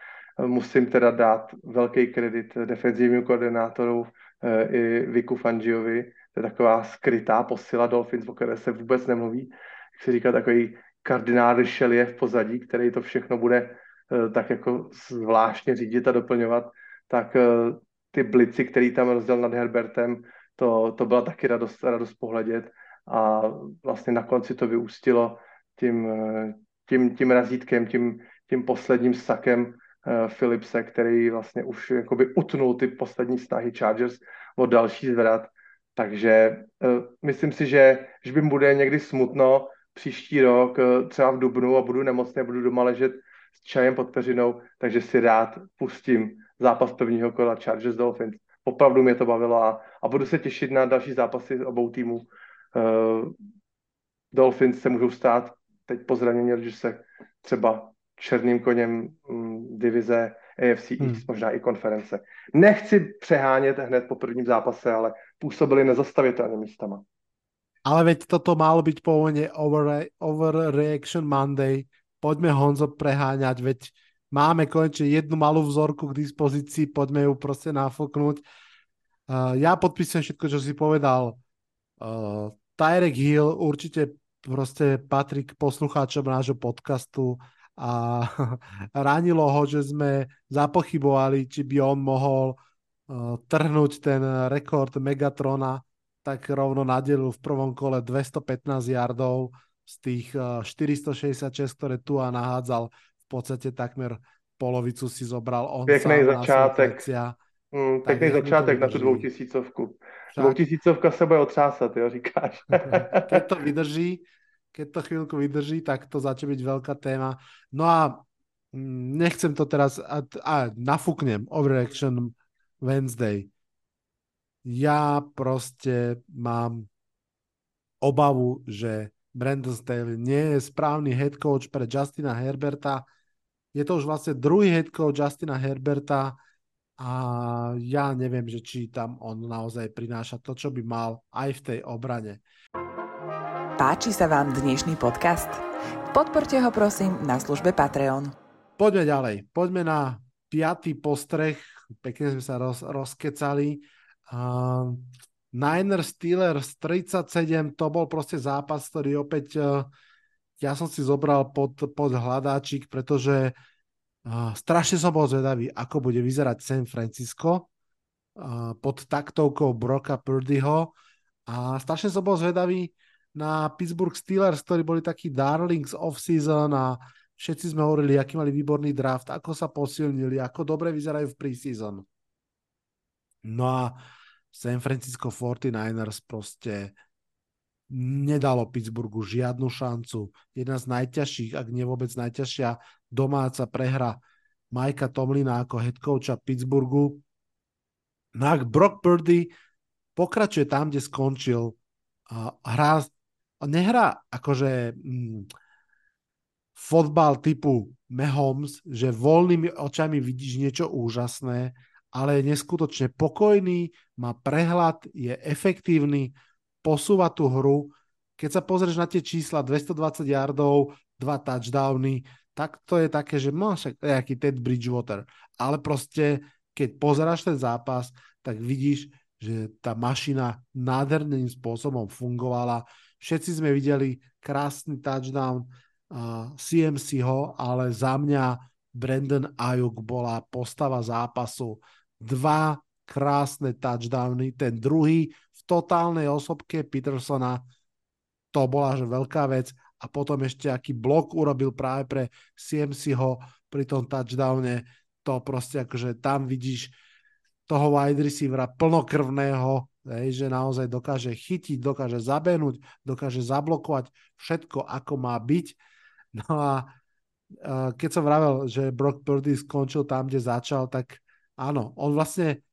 Musím teda dát velký kredit defenzivnímu koordinátoru eh, i Viku Fangiovi, to je taková skrytá posila Dolphins, o které se vůbec nemluví. Jak se říká, takový kardinál Richelieu v pozadí, který to všechno bude uh, tak jako zvláštně řídit a doplňovat, tak uh, ty blici, který tam rozděl nad Herbertem, to, to byla taky radost, radost pohledět. A vlastně na konci to vyústilo tím, uh, tím, tím razítkem, tím, tím posledním sakem Philipse, který vlastně už jakoby utnul ty poslední snahy Chargers o další zvrat takže uh, myslím si, že když by bude někdy smutno příští rok, uh, třeba v Dubnu a budu nemocný, budu doma ležet s čajem pod peřinou, takže si rád pustím zápas prvního kola Chargers Dolphins. Opravdu mě to bavilo a, a budu se těšit na další zápasy obou týmů. Uh, Dolphins se můžou stát teď po zranění se třeba černým koněm um, divize AFC East, hmm. možná i konference. Nechci přehánět hned po prvním zápase, ale působili nezastavitelně místama. Ale veď toto malo byť pôvodne over, Overreaction Monday. Poďme Honzo preháňať, veď máme konečne jednu malú vzorku k dispozícii, poďme ju proste nafoknúť. Uh, ja podpisujem všetko, čo si povedal. Uh, Tyrek Hill určite proste patrí k poslucháčom nášho podcastu a ranilo ho, že sme zapochybovali, či by on mohol trhnúť ten rekord Megatrona, tak rovno nadelil v prvom kole 215 yardov z tých 466, ktoré tu a nahádzal, v podstate takmer polovicu si zobral on Pěkný sám začátek. Na mm, pěkný začátek na tu dvoutisícovku. Dvoutisícovka se bude otřásat, jo, říkáš. Keď to vydrží, keď to chvíľku vydrží, tak to začne byť veľká téma. No a mm, nechcem to teraz, a, a nafúknem Overreaction Wednesday. Ja proste mám obavu, že Brandon Staley nie je správny head coach pre Justina Herberta. Je to už vlastne druhý head coach Justina Herberta a ja neviem, že či tam on naozaj prináša to, čo by mal aj v tej obrane. Páči sa vám dnešný podcast? Podporte ho prosím na službe Patreon. Poďme ďalej. Poďme na piatý postreh. Pekne sme sa roz, rozkecali. Uh, Niners Steelers 37, to bol proste zápas, ktorý opäť uh, ja som si zobral pod, pod hľadáčik, pretože uh, strašne som bol zvedavý, ako bude vyzerať San Francisco uh, pod taktovkou Broka Purdyho a strašne som bol zvedavý, na Pittsburgh Steelers, ktorí boli takí darlings off-season a všetci sme hovorili, aký mali výborný draft, ako sa posilnili, ako dobre vyzerajú v preseason. No a San Francisco 49ers proste nedalo Pittsburghu žiadnu šancu. Jedna z najťažších, ak nie vôbec najťažšia domáca prehra Majka Tomlina ako head coacha Pittsburghu. No ak Brock Purdy pokračuje tam, kde skončil, hrá nehrá akože mm, fotbal typu Mahomes, že voľnými očami vidíš niečo úžasné, ale je neskutočne pokojný, má prehľad, je efektívny, posúva tú hru. Keď sa pozrieš na tie čísla 220 yardov, dva touchdowny, tak to je také, že máš nejaký Ted Bridgewater. Ale proste, keď pozeráš ten zápas, tak vidíš, že tá mašina nádherným spôsobom fungovala, Všetci sme videli krásny touchdown uh, CMC ho, ale za mňa Brandon Ayuk bola postava zápasu. Dva krásne touchdowny, ten druhý v totálnej osobke Petersona, to bola že veľká vec a potom ešte aký blok urobil práve pre CMC ho pri tom touchdowne, to proste akože tam vidíš toho wide receivera plnokrvného, Hej, že naozaj dokáže chytiť, dokáže zabenúť, dokáže zablokovať všetko, ako má byť. No a uh, keď som vravel, že Brock Purdy skončil tam, kde začal, tak áno, on vlastne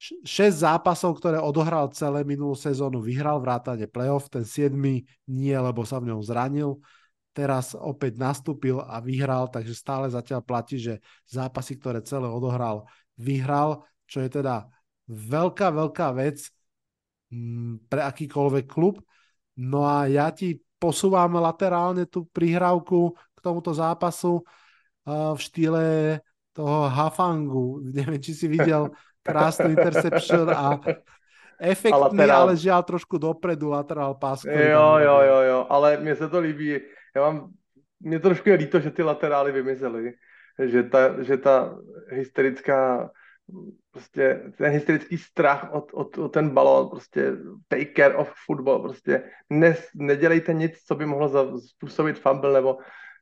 6 zápasov, ktoré odohral celé minulú sezónu, vyhral vrátane playoff, ten 7 nie, lebo sa v ňom zranil. Teraz opäť nastúpil a vyhral, takže stále zatiaľ platí, že zápasy, ktoré celé odohral, vyhral, čo je teda veľká, veľká vec pre akýkoľvek klub. No a ja ti posúvam laterálne tú prihrávku k tomuto zápasu v štýle toho Hafangu. Neviem, či si videl krásny interception a efektný, a ale žiaľ trošku dopredu laterál pás. Jo, jo, jo, jo, ale mně se to líbí. Já mám, mě trošku je líto, že ty laterály vymizely. Že ta, že ta hysterická prostě ten hysterický strach od, od, od ten balón, prostě take care of football, prostě ne, nedělejte nic, co by mohlo za, způsobit fumble, nebo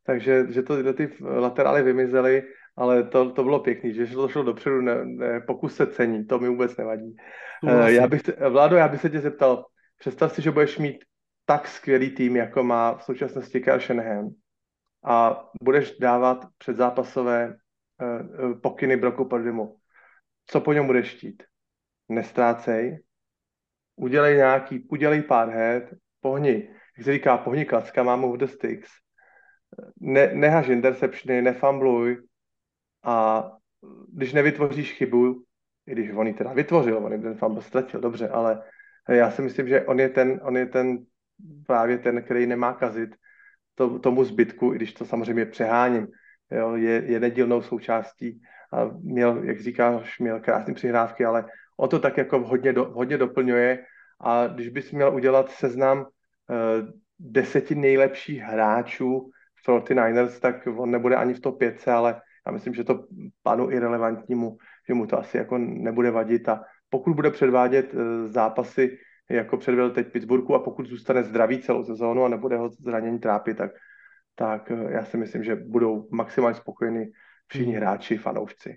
takže že to, ty laterály vymizely, ale to, to bylo pěkný, že to šlo dopředu, ne, ne, pokus se cení, to mi vůbec nevadí. Uh, já bych, Vládo, já bych se tě zeptal, představ si, že budeš mít tak skvělý tým, jako má v současnosti Kyle Shanahan a budeš dávat předzápasové uh, pokyny Broku Purdymu co po něm budeš štít. Nestrácej, udělej nějaký, udělej pár head, pohni, jak se říká, pohni klacka, move the sticks, ne, nehaž interceptiony, nefambluj a když nevytvoříš chybu, i když on ji teda vytvořil, on ten fumble ztratil, dobře, ale já si myslím, že on je ten, on je ten právě ten, který nemá kazit to, tomu zbytku, i když to samozřejmě přeháním, jo, je, je nedílnou součástí a měl, jak říkáš, měl krásné přihrávky, ale o to tak jako hodně, do, hodně doplňuje. A když bys měl udělat seznam uh, deseti nejlepších hráčů 49ers, tak on nebude ani v top 5, ale já myslím, že to panu irrelevantnímu že mu to asi jako nebude vadit. A pokud bude předvádět eh, zápasy, jako předvedl teď Pittsburghu a pokud zůstane zdravý celou sezónu a nebude ho zranění trápit, tak, tak eh, já si myslím, že budou maximálně spokojení všichni hráči, fanoušci.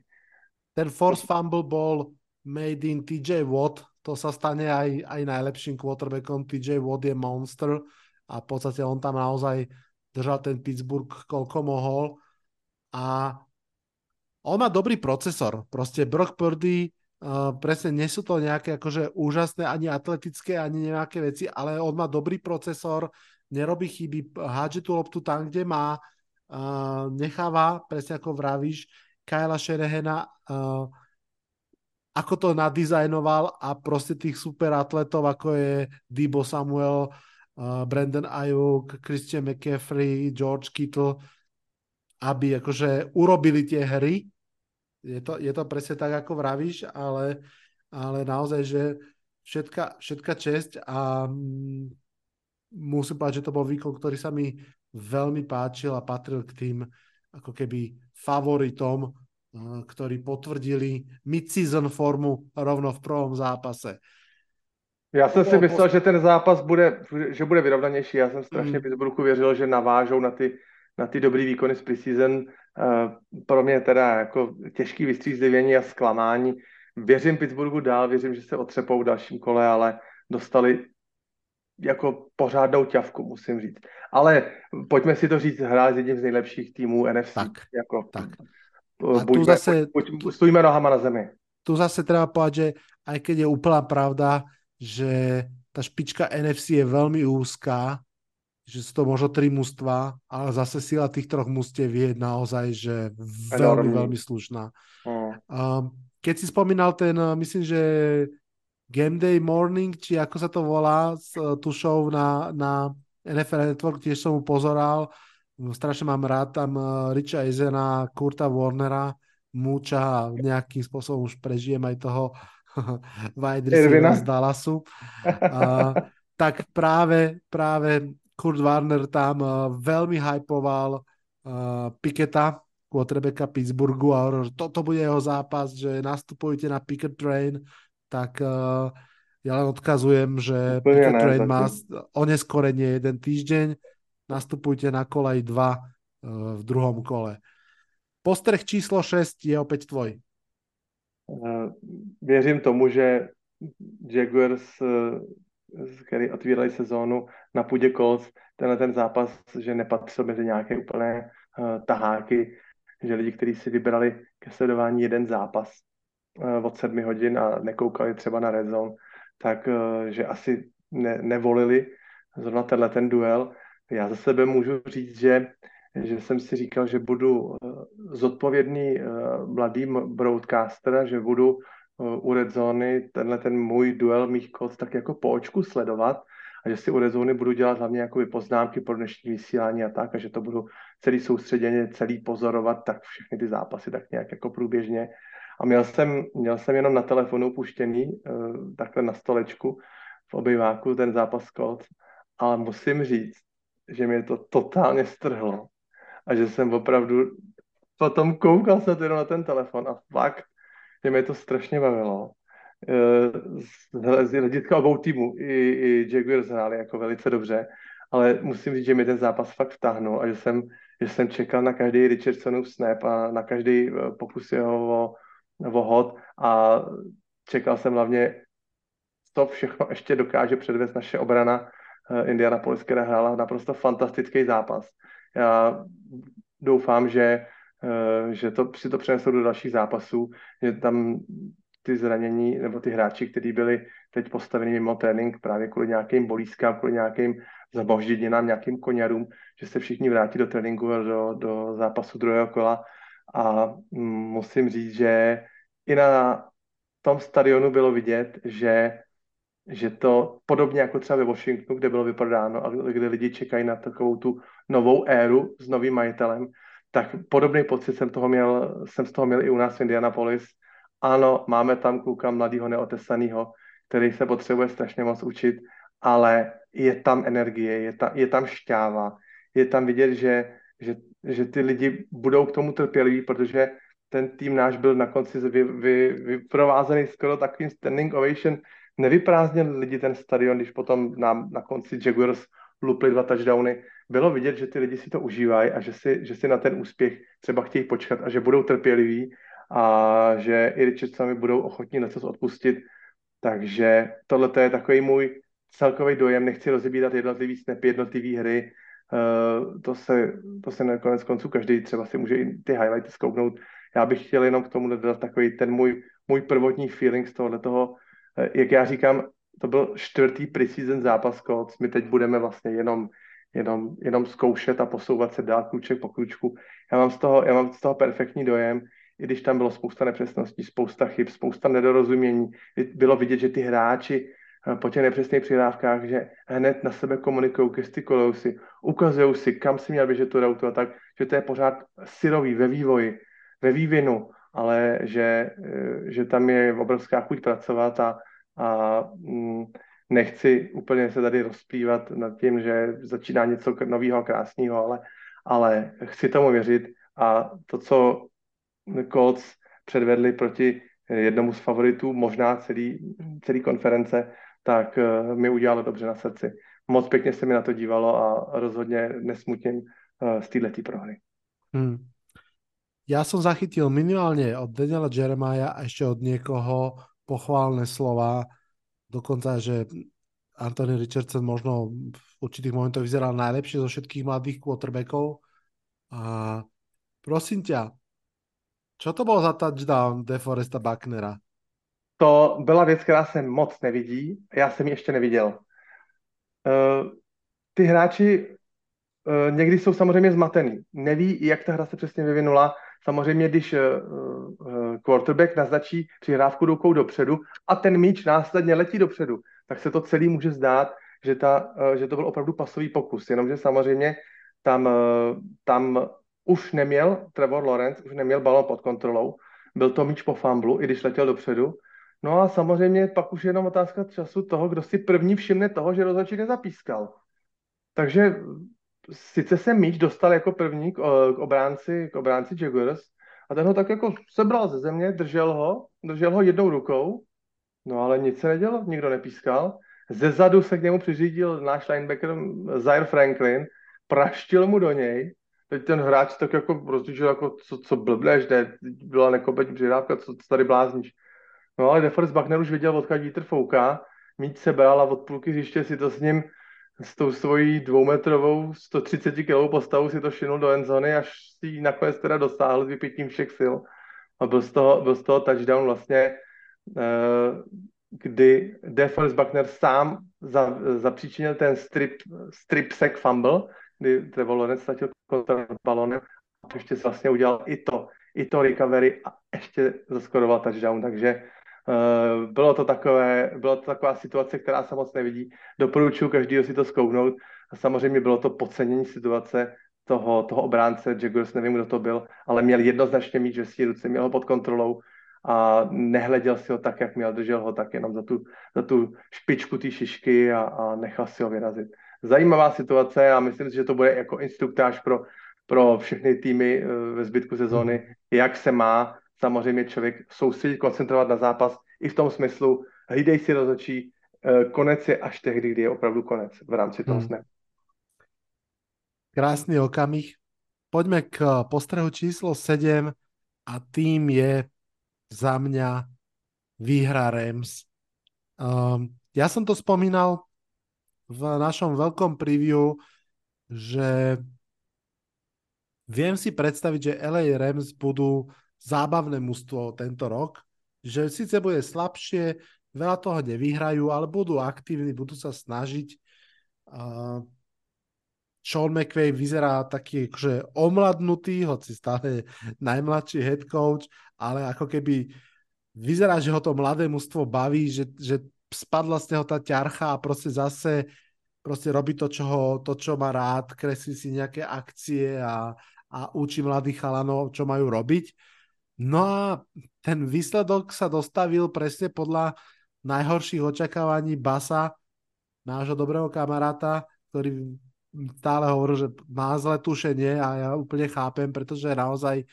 Ten force fumble bol made in TJ Watt, to sa stane aj, aj najlepším quarterbackom. TJ Watt je monster a v podstate on tam naozaj držal ten Pittsburgh koľko mohol a on má dobrý procesor. Proste Brock Purdy Uh, presne nie sú to nejaké akože úžasné ani atletické, ani nejaké veci, ale on má dobrý procesor, nerobí chyby, hádže tú loptu tam, kde má, uh, necháva, presne ako vravíš, Kyla Shanahana uh, ako to nadizajnoval a proste tých super atletov, ako je Debo Samuel, uh, Brandon Ayuk, Christian McCaffrey, George Kittle, aby akože urobili tie hry. Je to, je to presne tak, ako vravíš, ale, ale naozaj, že všetka, všetka česť a mm, musím povedať, že to bol výkon, ktorý sa mi veľmi páčil a patril k tým ako keby favoritom ktorí potvrdili mid-season formu rovno v prvom zápase. Já jsem si myslel, že ten zápas bude, že bude vyrovnanější. Já jsem strašně mm. Pittsburghu věřil, že navážou na ty, na ty dobrý výkony z preseason. Pro mě teda jako těžký vystřízlivění a zklamání. Věřím Pittsburghu dál, věřím, že se otřepou v dalším kole, ale dostali jako pořádnou ťavku, musím říct. Ale pojďme si to říct, hrát s jedním z nejlepších týmů NFC. Tak, jako, tak. A buďme, tu zase, buď, buď, stojíme nohama na zemi. Tu zase treba povedať, že aj keď je úplná pravda, že tá špička NFC je veľmi úzká, že sú to možno tri mužstva, ale zase sila tých troch mužstiev je naozaj, že veľmi, Enormný. veľmi slušná. Mm. Um, keď si spomínal ten, myslím, že Game Day Morning, či ako sa to volá, tu show na, na NFL Network, tiež som mu pozoral, No, strašne mám rád tam eh, Richa Ezena, Kurta Warnera, Múča a nejakým spôsobom už prežijem aj toho wide z Dallasu. A, tak práve, práve Kurt Warner tam uh, veľmi hypoval uh, Piketa, quarterbacka Pittsburghu a hovoril, že toto bude jeho zápas, že nastupujete na Picket Train, tak uh, ja len odkazujem, že Picket Train má oneskorenie jeden týždeň, nastupujte na kolej 2 eh, v druhom kole. Postreh číslo 6 je opäť tvoj. Eh, věřím tomu, že Jaguars, který otvírali sezónu na půdě Colts, tenhle ten zápas, že nepatřil mezi nějaké úplné taháky, že lidi, kteří si vybrali ke sledování jeden zápas od sedmi hodin a nekoukali třeba na Red Zone, tak že asi ne, nevolili zrovna tenhle ten duel já za sebe můžu říct, že, že jsem si říkal, že budu eh, zodpovědný eh, mladý broadcaster, že budu eh, u Red Zony tenhle ten můj duel mých kod tak jako po očku sledovat a že si u Red Zony budu dělat hlavně jako poznámky pro dnešní vysílání a tak a že to budu celý soustředěně, celý pozorovat, tak všechny ty zápasy tak nějak jako průběžně. A měl jsem, měl jsem jenom na telefonu puštěný, takhle na stolečku v obyváku ten zápas kod, ale musím říct, že mě to totálně strhlo a že jsem opravdu potom koukal se jenom na ten telefon a fakt, že mě to strašně bavilo. Eh, z hlediska obou týmů i, i Jaguars hráli jako velice dobře, ale musím říct, že mi ten zápas fakt vtáhnul a že jsem, že jsem čekal na každý Richardsonův snap a na každý eh, pokus jeho o, o hod a čekal jsem hlavně, co všechno ještě dokáže předvést naše obrana Eh, Indianapolis, která hrála naprosto fantastický zápas. Já doufám, že, eh, že to, si to přenesou do dalších zápasů, že tam ty zranění nebo ty hráči, kteří byli teď postaveni mimo trénink právě kvůli nějakým bolízkám, kvůli nějakým zbožděninám, nějakým koněrům, že se všichni vrátí do tréninku do, do zápasu druhého kola a musím říct, že i na tom stadionu bylo vidět, že že to podobně jako třeba ve Washingtonu, kde bylo vyprodáno a kde lidi čekají na takovou tu novou éru s novým majitelem, tak podobný pocit jsem, toho měl, jsem z toho měl i u nás v Indianapolis. Ano, máme tam kluka mladého neotesaného, který se potřebuje strašně moc učit, ale je tam energie, je tam, je tam šťáva, je tam vidět, že, že, že ty lidi budou k tomu trpěliví, protože ten tým náš byl na konci vy, vy, vyprovázený skoro takovým standing ovation. Nevyprázdnil lidi ten stadion, když potom na, na konci Jaguars lupli dva touchdowny. Bylo vidět, že ty lidi si to užívají a že si, že si na ten úspěch třeba chtějí počkat a že budou trpěliví a že i Richardsonovi budou ochotní něco odpustit. Takže tohle je takový můj celkový dojem. Nechci rozebírat jednotlivý snapy, jednotlivý hry. Uh, to, se, to se nakonec konců každý třeba si může i ty highlighty zkouknout. Já bych chtěl jenom k tomu dodat takový ten můj, můj prvotní feeling z tohohle toho, eh, jak já říkám, to byl čtvrtý preseason zápas Colts. My teď budeme vlastně jenom, jenom, jenom zkoušet a posouvat se dál kruček po kručku. Já mám, z toho, já mám z toho perfektní dojem, i když tam bylo spousta nepřesností, spousta chyb, spousta nedorozumění. Bylo vidět, že ty hráči eh, po těch nepřesných přihrávkách, že hned na sebe komunikují, gestikulují si, ukazují si, kam si měl běžet tu rautu a tak, že to je pořád syrový ve vývoji, ve vývinu, ale že, eh, že tam je obrovská chuť pracovat a, a mm, nechci úplně se tady rozplývat nad tím, že začíná něco nového krásného, ale, ale chci tomu věřit a to, co Colts předvedli proti jednomu z favoritů, možná celý, celý konference, tak uh, mi udělalo dobře na srdci. Moc pěkně se mi na to dívalo a rozhodně nesmutním uh, z této prohry. Hmm. Ja som zachytil minimálne od Daniela Jeremiah a ešte od niekoho pochválne slova, dokonca, že Anthony Richardson možno v určitých momentoch vyzeral najlepšie zo všetkých mladých quarterbackov. A prosím ťa, čo to bol za touchdown DeForesta Bucknera? To byla věc, která se moc nevidí. Já jsem ji ještě neviděl. Uh, ty hráči uh, někdy jsou samozřejmě zmatený. Neví, jak ta hra se přesně vyvinula. Samozřejmě, když uh, quarterback naznačí přihrávku rukou dopředu a ten míč následně letí dopředu, tak se to celý může zdát, že, ta, že to byl opravdu pasový pokus. Jenomže samozřejmě tam, tam už neměl Trevor Lawrence, už neměl balon pod kontrolou, byl to míč po famblu, i když letěl dopředu. No a samozřejmě pak už je jenom otázka času toho, kdo si první všimne toho, že rozhodčí nezapískal. Takže sice se míč dostal jako první k, k obránci, k obránci Jaguars a ten ho tak jako sebral ze země, držel ho, držel ho jednou rukou, no ale nic se nedělo, nikdo nepískal. Ze zadu se k němu přiřídil náš linebacker Zaire Franklin, praštil mu do něj teď ten hráč tak jako rozličil, jako co, co blbleš, ne, byla nekompletní přidávka, co, co tady blázníš. No ale DeForest Buckner už věděl, odkud vítr fouká, mít sebe, ale od půlky hřiště si to s ním s tou svojí dvoumetrovou 130 kg postavou si to šinul do endzony, až si nakonec teda dosáhl s vypětím všech sil. A byl z toho, byl z toho touchdown vlastně, uh, kdy DeForest Buckner sám za, zapříčinil ten strip, strip sack fumble, kdy Trevor Lawrence ztratil kontrolu nad balonem. A ještě si vlastně udělal i to, i to recovery a ještě zaskoroval touchdown, takže bylo to takové, byla to taková situace, která se moc nevidí. Doporučuji každého si to zkouknout. A samozřejmě bylo to podcenění situace toho, toho obránce, Jaguars, nevím, kdo to byl, ale měl jednoznačně mít že si ruce, měl ho pod kontrolou. A nehleděl si ho tak, jak měl, držel ho tak jenom za tu, za tu špičku té šišky a, a nechal si ho vyrazit. Zajímavá situace a myslím si, že to bude jako instruktáž pro, pro všechny týmy eh, ve zbytku sezóny, jak se má samozřejmě člověk soustředit, koncentrovat na zápas i v tom smyslu, hlídej si rozhodčí, eh, konec je až tehdy, kdy je opravdu konec v rámci toho hmm. sne. Krásný okamih. Poďme k eh, postrehu číslo 7 a tým je za mňa výhra Rams. Um, ja som to spomínal v našom veľkom preview, že viem si predstaviť, že LA Rams budú zábavné mužstvo tento rok, že síce bude slabšie, veľa toho nevyhrajú, ale budú aktívni, budú sa snažiť. Uh, Sean McVay vyzerá taký akože omladnutý, hoci stále najmladší head coach, ale ako keby vyzerá, že ho to mladé mužstvo baví, že, že spadla z neho tá ťarcha a proste zase proste robí to, čo, ho, to, čo má rád, kreslí si nejaké akcie a, a učí mladých chalanov, čo majú robiť. No a ten výsledok sa dostavil presne podľa najhorších očakávaní Basa, nášho dobrého kamaráta, ktorý stále hovoril, že má zlé tušenie a ja úplne chápem, pretože naozaj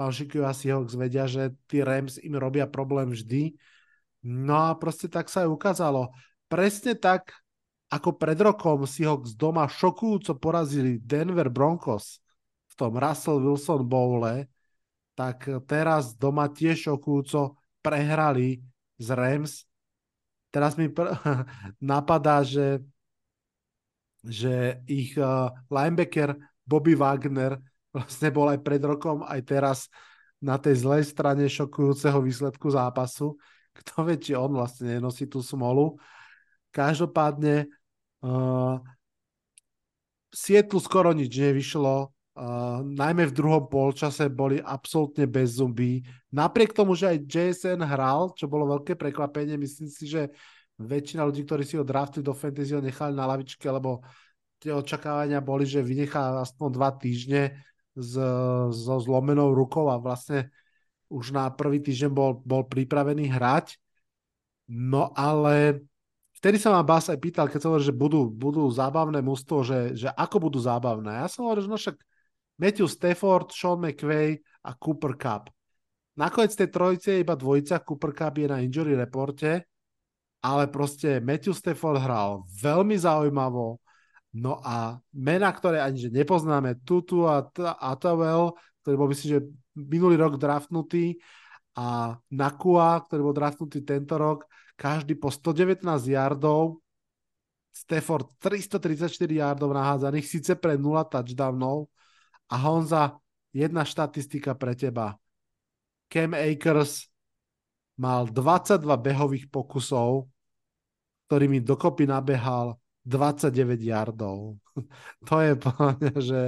fanšikovia Seahawks vedia, že tí Rams im robia problém vždy. No a proste tak sa aj ukázalo. Presne tak, ako pred rokom Seahawks doma šokujúco porazili Denver Broncos v tom Russell Wilson Bowle, tak teraz doma tiež šokujúco prehrali z Rams. Teraz mi pr- napadá, že, že ich uh, linebacker Bobby Wagner vlastne bol aj pred rokom, aj teraz na tej zlej strane šokujúceho výsledku zápasu. Kto vie, či on vlastne nenosí tú smolu. Každopádne uh, Sietlu skoro nič nevyšlo, uh, najmä v druhom polčase boli absolútne bez zuby. Napriek tomu, že aj JSN hral, čo bolo veľké prekvapenie, myslím si, že väčšina ľudí, ktorí si ho draftili do fantasy, ho nechali na lavičke, lebo tie očakávania boli, že vynechá aspoň dva týždne s, so zlomenou rukou a vlastne už na prvý týždeň bol, bol pripravený hrať. No ale vtedy sa ma Bas aj pýtal, keď som hovoril, že budú, budú zábavné mústvo, že, že ako budú zábavné. Ja som hovoril, že no však Matthew Stafford, Sean McVay a Cooper Cup. Nakoniec tej trojice je iba dvojica, Cooper Cup je na injury reporte, ale proste Matthew Stafford hral veľmi zaujímavo, No a mena, ktoré ani že nepoznáme, Tutu a Atawel, ktorý bol myslím, že minulý rok draftnutý a Nakua, ktorý bol draftnutý tento rok, každý po 119 yardov, Stafford 334 yardov nahádzaných, síce pre 0 touchdownov a Honza, jedna štatistika pre teba. Cam Akers mal 22 behových pokusov, ktorými dokopy nabehal 29 yardov. To je že...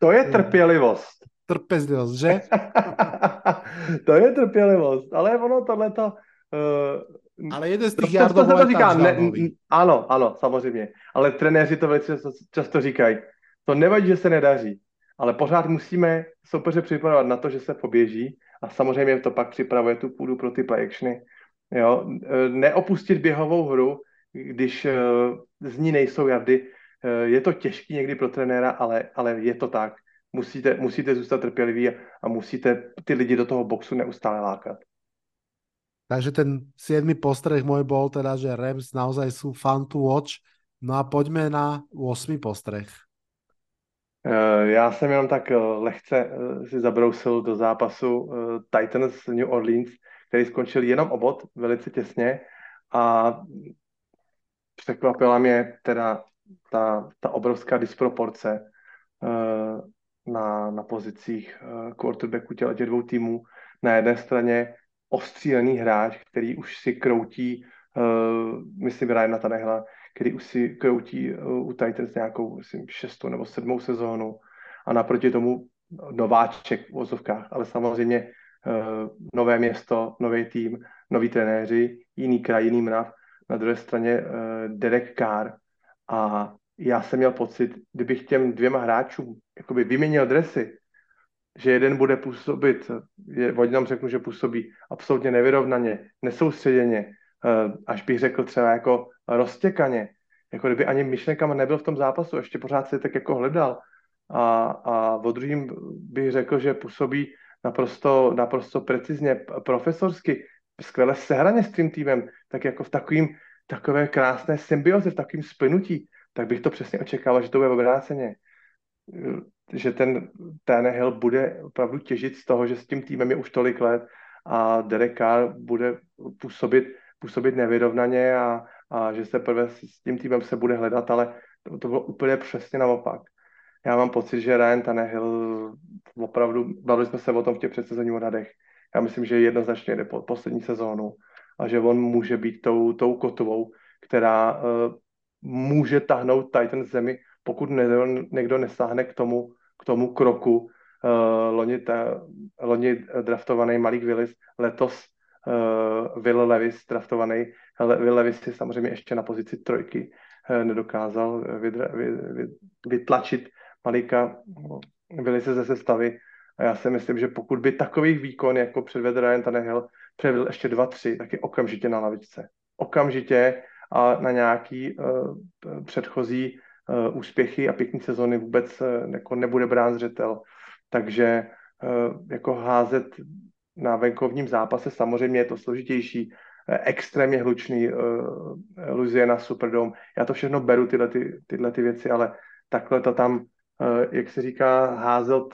To je trpělivost. Trpezlivost, že? to je trpělivost, ale ono tohleto... Uh, ale jeden z těch yardů to, to, říká, ne, Ano, ano, samozřejmě. Ale trenéři to velice často, často říkají. To nevadí, že se nedaří, ale pořád musíme soupeře připravovat na to, že se poběží a samozřejmě to pak připravuje tu půdu pro ty play actiony. Jo? E, neopustit běhovou hru, když eh, z ní nejsou jardy. Eh, je to těžký někdy pro trenéra, ale, ale je to tak. Musíte, musíte zůstat trpěliví a musíte ty lidi do toho boxu neustále lákat. Takže ten 7. postreh môj bol teda, že Rams naozaj sú fun to watch. No a poďme na 8. postreh. Eh, já jsem jenom tak lehce si zabrousil do zápasu Titans New Orleans, který skončil jenom obod, velice těsně a překvapila mě teda ta, ta obrovská disproporce na, na pozicích quarterbacku těch dvou týmů. Na jedné straně ostřílený hráč, který už si kroutí, myslím Ryana Tanehla, který už si kroutí uh, u Titans nějakou, myslím, šestou nebo sedmou sezónu. A naproti tomu nováček v vozovkách, ale samozřejmě uh, nové město, nový tým, noví trenéři, jiný kraj, jiný mrav. Na druhé straně uh, Derek Carr. A já jsem měl pocit, kdybych těm dvěma hráčům jakoby vyměnil dresy, že jeden bude působit, je, jednom řeknu, že působí absolutně nevyrovnaně, nesoustředěně, až bych řekl třeba jako roztěkaně, jako kdyby ani myšlenkama nebyl v tom zápasu, ještě pořád se tak jako hledal. A, a o druhým bych řekl, že působí naprosto, naprosto precizně, profesorsky, skvěle sehraně s tím týmem, tak jako v takovým, takové krásné symbioze, v takovým splnutí, tak bych to přesně očekával, že to bude obráceně. Že ten Tannehill bude opravdu těžit z toho, že s tím týmem je už tolik let a Derek Carr bude působit, působit nevyrovnaně a, a že se prvé s tím týmem se bude hledat, ale to, to bylo úplně přesně naopak. Já mám pocit, že Ryan Tannehill opravdu, bavili jsme se o tom v těch předsezení odhadech, já myslím, že jednoznačně jde po poslední sezónu a že on může být tou, tou kotovou, která uh, může tahnout Titan zemi, pokud ne, někdo nesáhne k tomu, k tomu kroku. Uh, loni, ta, loni draftovaný Malik Willis, letos uh, Will Levis draftovaný. Will Levis si samozřejmě ještě na pozici trojky uh, nedokázal vydra, vy, vy, vytlačit Malika Willise ze sestavy a já si myslím, že pokud by takových výkon, jako předvedl Ryan Tannehill, předvedl ještě dva, tři, tak je okamžitě na lavičce. Okamžitě a na nějaký uh, předchozí uh, úspěchy a pěkný sezony vůbec uh, jako nebude brán zřetel. Takže jako házet na venkovním zápase. Samozřejmě je to složitější, extrémně hlučný Louisiana Superdome. Já to všechno beru, tyhle, ty, tyhle ty věci, ale takhle to tam, jak se říká, házel,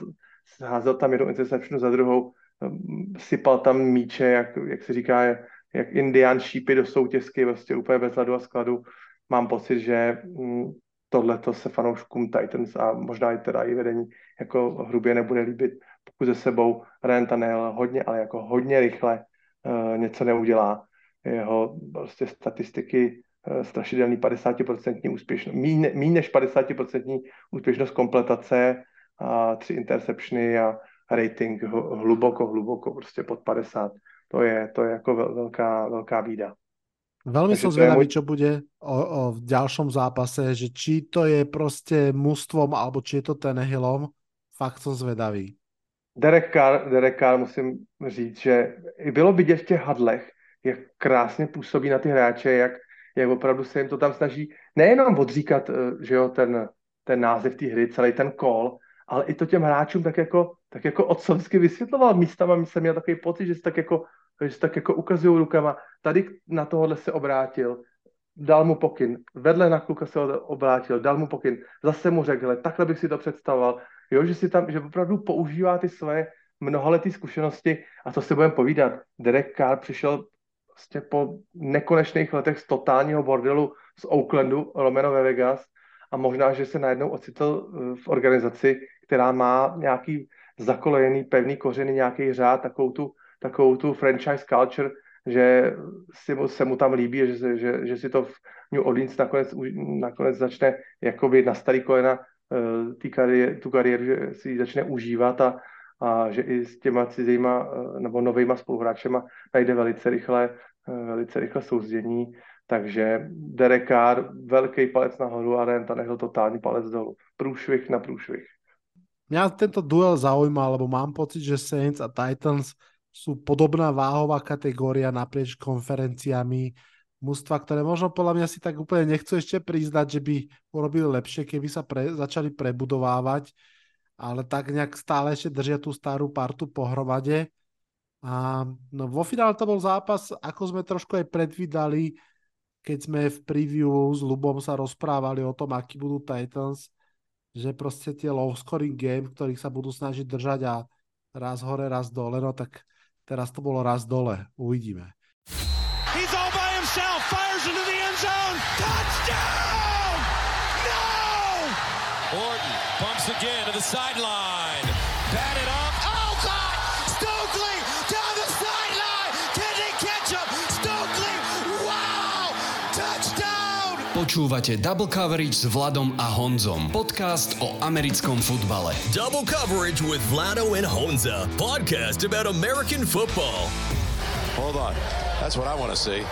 házel tam jednu interception za druhou, sypal tam míče, jak, jak se říká, jak indián šípy do soutězky, vlastně úplně bez hladu a skladu. Mám pocit, že mm, tohle to se fanouškům Titans a možná i teda i vedení jako hrubě nebude líbit, pokud ze sebou Ryan Tannehill hodně, ale jako hodně rychle uh, něco neudělá. Jeho prostě statistiky uh, strašidelný 50% úspěšnost, méně než 50% úspěšnost kompletace a tři interceptiony a rating hluboko, hluboko, prostě pod 50 to je, to je jako velká, velká bída. Veľmi som zvedavý, čo bude o, o, v ďalšom zápase, že či to je prostě mustvom, alebo či je to Tenehillom. Fakt som zvedavý. Derek Carr, Derek Carr, musím říct, že bylo vidět v těch hadlech, jak krásně působí na ty hráče, jak, jak opravdu se jim to tam snaží nejenom odříkat, eh, že jo, ten, ten název té hry, celý ten call, ale i to těm hráčům tak jako, tak jako otcovsky vysvětloval. Místama, jsem měl takový pocit, že se tak jako že tak jako ukazují rukama, tady na tohohle se obrátil, dal mu pokyn, vedle na kluka se obrátil, dal mu pokyn, zase mu řekl, takhle bych si to představoval, jo, že si tam, že opravdu používá ty své mnohaletý zkušenosti a co si budeme povídat, Derek Carr přišel vlastně po nekonečných letech z totálního bordelu z Oaklandu, lomeno ve Vegas a možná, že se najednou ocitl eh, v organizaci, která má nějaký zakolejený pevný kořeny, nějaký řád, takovou tu takovou tu franchise culture, že si se mu tam líbí, že, že, že si to v New Orleans nakonec, nakonec začne jakoby na starý kolena uh, kariér, tu kariéru, že si začne užívat a, a že i s těma cizíma uh, nebo novýma spoluhráčema najde velice rychle, velice rychle souzdění. Takže Derek Carr, velký palec nahoru a Renta nechal totální palec dolů. Průšvih na průšvih. Mňa tento duel zaujíma, lebo mám pocit, že Saints a Titans sú podobná váhová kategória naprieč konferenciami. Mústva, ktoré možno podľa mňa si tak úplne nechcú ešte priznať, že by urobili lepšie, keby sa pre, začali prebudovávať, ale tak nejak stále ešte držia tú starú partu pohromade. A no, vo finále to bol zápas, ako sme trošku aj predvídali, keď sme v preview s Lubom sa rozprávali o tom, aký budú Titans, že proste tie low scoring game, ktorých sa budú snažiť držať a raz hore, raz dole, no tak Teraz to bolo raz dole. Uvidíme. He's all by himself. Fires into the end zone. Touchdown! No! Orton bumps again to the sideline. Batted up. Oh, God! Stokely down the sideline. Can they catch him? Stokely! Wow! Touchdown! Počúvate Double Coverage s Vladom a Honzom. Podcast o americkom futbale. Double Coverage with Vlado and Honza. Podcast about American football. Hold on. That's what I want to see.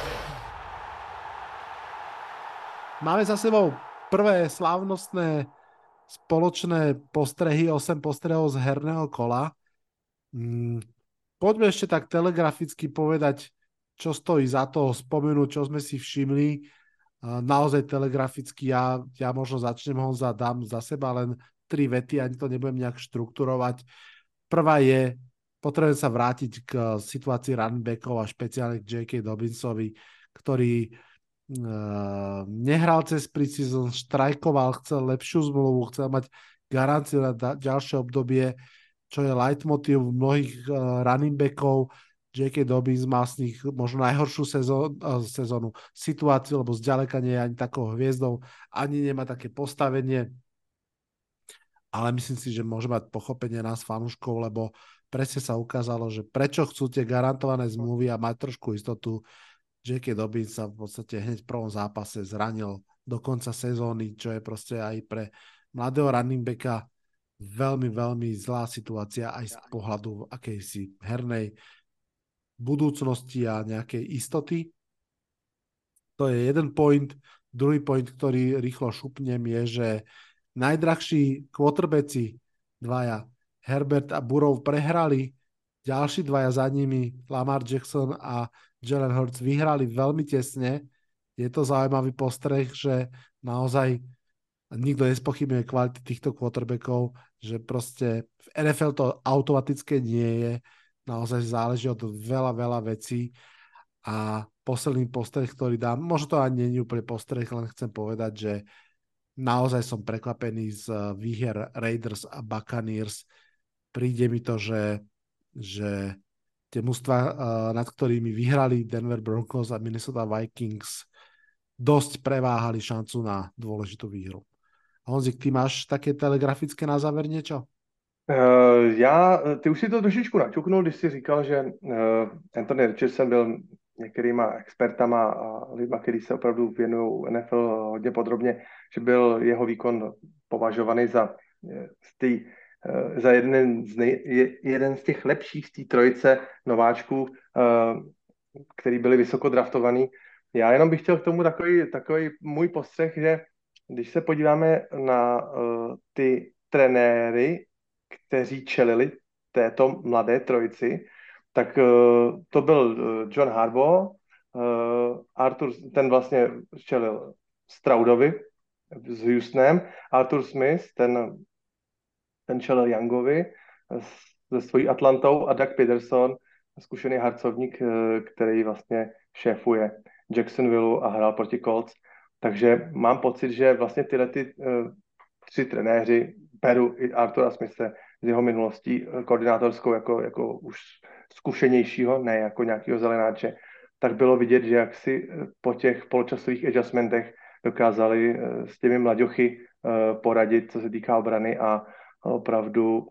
Máme za sebou prvé slávnostné spoločné postrehy, 8 postrehov z herného kola. Mm, poďme ešte tak telegraficky povedať, čo stojí za to spomenúť, čo sme si všimli naozaj telegraficky, ja, ja možno začnem ho dám za seba len tri vety, ani to nebudem nejak štrukturovať. Prvá je, potrebujem sa vrátiť k situácii runbackov a špeciálne k J.K. Dobinsovi, ktorý uh, nehral cez preseason, štrajkoval, chcel lepšiu zmluvu, chcel mať garanciu na da- ďalšie obdobie, čo je leitmotiv mnohých uh, running backov, J.K. Dobbins má z nich možno najhoršiu sezó, eh, sezónu, situáciu, lebo zďaleka nie je ani takou hviezdou, ani nemá také postavenie. Ale myslím si, že môže mať pochopenie nás fanúškov, lebo presne sa ukázalo, že prečo chcú tie garantované zmluvy a mať trošku istotu. J.K. Dobbins sa v podstate hneď v prvom zápase zranil do konca sezóny, čo je proste aj pre mladého running backa veľmi, veľmi zlá situácia aj z pohľadu akejsi hernej budúcnosti a nejakej istoty. To je jeden point. Druhý point, ktorý rýchlo šupnem, je, že najdrahší quarterbacki dvaja, Herbert a Burov, prehrali. Ďalší dvaja za nimi, Lamar Jackson a Jalen Hurts, vyhrali veľmi tesne. Je to zaujímavý postreh, že naozaj nikto nespochybňuje kvality týchto quarterbackov, že proste v NFL to automatické nie je, naozaj záleží od veľa, veľa vecí a posledný postreh, ktorý dám, možno to ani nie je úplne postreh, len chcem povedať, že naozaj som prekvapený z výher Raiders a Buccaneers. Príde mi to, že, že tie mužstva, nad ktorými vyhrali Denver Broncos a Minnesota Vikings, dosť preváhali šancu na dôležitú výhru. Honzik, ty máš také telegrafické na záver niečo? Uh, já, ty už si to trošičku načuknul, když jsi říkal, že uh, Anthony Richardson byl některýma expertama a lidma, kteří se opravdu věnují NFL hodně podrobně, že byl jeho výkon považovaný za, z uh, za jeden, z nej, jeden z těch lepších z té trojice nováčků, který byli vysoko draftovaný. Já jenom bych chtěl k tomu takový, takový můj postřeh, že když se podíváme na uh, ty trenéry, kteří čelili této mladé trojici, tak to byl John Harbaugh, uh, Arthur, ten vlastně čelil Straudovi s Houstonem, Arthur Smith, ten, ten čelil Youngovi se svojí Atlantou a Doug Peterson, zkušený harcovník, který vlastně šéfuje Jacksonville a hrál proti Colts. Takže mám pocit, že vlastně tyhle ty uh, tři trenéři, beru i Artura Smise z jeho minulostí koordinátorskou jako, jako už zkušenějšího, ne jako nějakého zelenáče, tak bylo vidět, že jak si po těch poločasových adjustmentech dokázali s těmi mladěchy uh, poradit, co se týká obrany a opravdu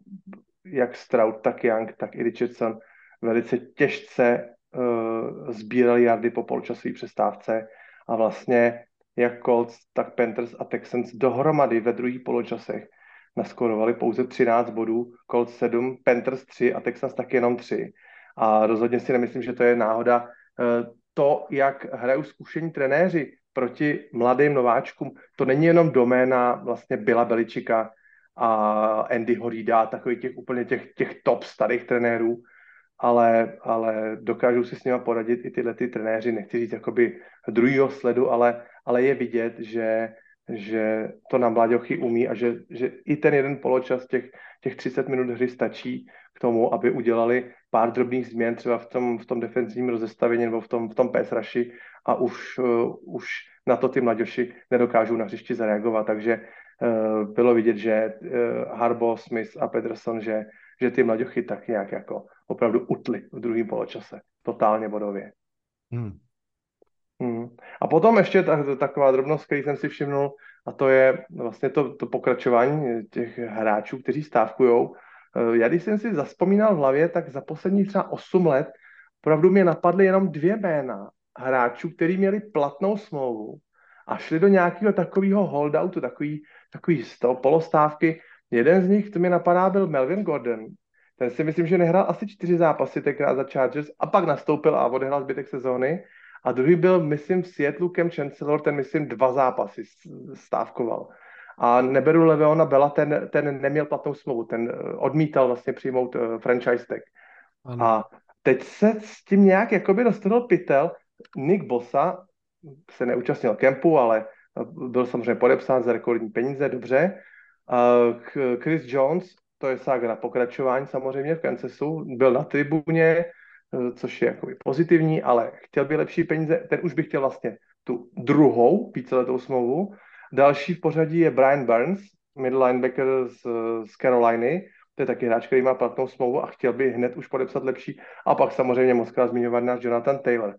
jak Stroud, tak Young, tak i Richardson velice těžce uh, sbírali jardy po poločasové přestávce a vlastně jak Colts, tak Panthers a Texans dohromady ve druhých poločasech naskorovali pouze 13 bodů, Colts 7, Panthers 3 a Texans taky jenom 3. A rozhodně si nemyslím, že to je náhoda. Eh, to, jak hrajou zkušení trenéři proti mladým nováčkům, to není jenom doména vlastně Bila Beličika a Andy Horida, takových těch úplně těch, těch top starých trenérů, ale, ale dokážou si s nimi poradit i tyhle ty trenéři, nechci říct jakoby druhýho sledu, ale, ale je vidět, že, že to na mladěchy umí a že, že i ten jeden poločas těch, těch 30 minut hry stačí k tomu, aby udělali pár drobných změn třeba v tom, v tom defenzivním rozestavení nebo v tom, v tom pass rushi a už, uh, už na to ty mladěši nedokážou na hřišti zareagovat. Takže bylo vidět, že uh, Harbo, Smith a Pederson, že, že ty mladěchy tak nějak jako opravdu utli v druhém poločase. Totálně bodově. Hmm. Hmm. A potom ještě tak, taková drobnost, který jsem si všimnul, a to je vlastně to, to pokračování těch hráčů, kteří stávkují. Eh, já když jsem si zaspomínal v hlavě, tak za poslední třeba 8 let opravdu mě napadly jenom dvě jména hráčů, kteří měli platnou smlouvu a šli do nějakého takového holdoutu, takový, takový polostávky. Jeden z nich, to mi napadá, byl Melvin Gordon, ten si myslím, že nehrál asi čtyři zápasy tenkrát za Chargers a pak nastoupil a odehrál zbytek sezóny. A druhý byl, myslím, v Seattle Cam Chancellor, ten, myslím, dva zápasy stávkoval. A neberu Leveona Bela, ten, ten neměl platnou smlouvu, ten eh, odmítal vlastně přijmout uh, franchise tag. Ano. A teď se s tím nějak jakoby dostal pytel. Nick Bosa se neúčastnil kempu, ale byl samozřejmě podepsán za rekordní peníze, dobře. Chris Jones to je sága na pokračování samozřejmě v Kansasu, byl na tribuně, což je jakoby pozitivní, ale chtěl by lepší peníze, ten už by chtěl vlastně tu druhou víceletou smlouvu. Další v pořadí je Brian Burns, middle linebacker z, z Caroliny, to je taky hráč, který má platnou smlouvu a chtěl by hned už podepsat lepší. A pak samozřejmě moc krát zmiňovat náš Jonathan Taylor.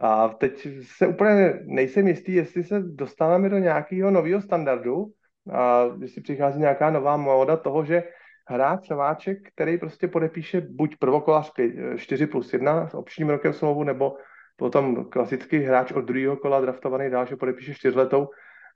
A teď se úplně nejsem jistý, jestli se dostáváme do nějakého nového standardu, a jestli přichází nějaká nová móda toho, že hráč, nováček, který prostě podepíše buď prvokolář 4 plus 1 s občním rokem smlouvu, nebo potom klasický hráč od druhého kola draftovaný dál, že podepíše čtyřletou,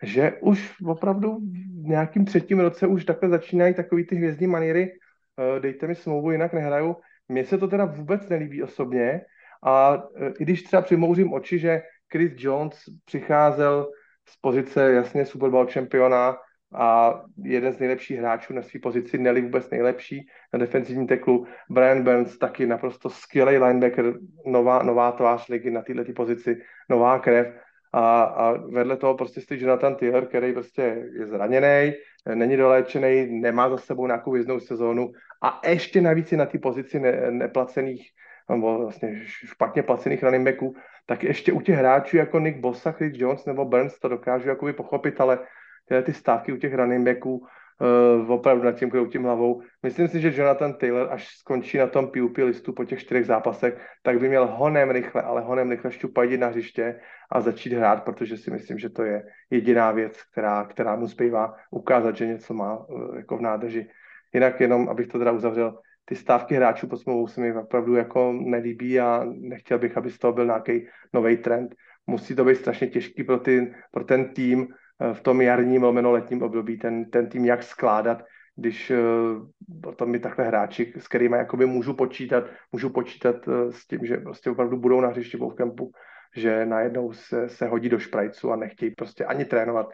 že už opravdu v nějakým třetím roce už takhle začínají takový ty hvězdní maníry, eh, dejte mi smlouvu, jinak nehraju. Mně se to teda vůbec nelíbí osobně a eh, i když třeba přimouřím oči, že Chris Jones přicházel z pozice jasně Super Bowl čempiona, a jeden z nejlepších hráčů na své pozici, Nelly vůbec nejlepší na defenzivní teklu. Brian Burns taky naprosto skvělý linebacker, nová, nová tvář ligy na této pozici, nová krev. a, a vedle toho prostě stojí Jonathan Taylor, který prostě je zraněný, není doléčený, nemá za sebou nějakou věznou sezónu a ještě navíc je na té pozici ne, neplacených nebo vlastně špatně placených running backů, tak ještě u těch hráčů jako Nick Bossa, Chris Jones nebo Burns to dokážu jakoby pochopit, ale tyhle ty stávky u těch running backů uh, opravdu nad tím kroutím hlavou. Myslím si, že Jonathan Taylor, až skončí na tom PUP listu po těch čtyřech zápasech, tak by měl honem rychle, ale honem rychle šťupat na hřiště a začít hrát, protože si myslím, že to je jediná věc, která, která mu zbývá ukázat, že něco má uh, jako v nádrži. Jinak jenom, abych to teda uzavřel, ty stávky hráčů pod smlouvou se mi opravdu jako nelíbí a nechtěl bych, aby z toho byl nějaký nový trend. Musí to být strašně těžký pro, ty, pro ten tým eh, v tom jarním lomeno letním období, ten, ten tým jak skládat, když uh, tam mi takhle hráči, s kterými jakoby můžu počítat, můžu počítat uh, s tím, že prostě opravdu budou na hřišti v kempu, že najednou se, se hodí do šprajcu a nechtějí prostě ani trénovat.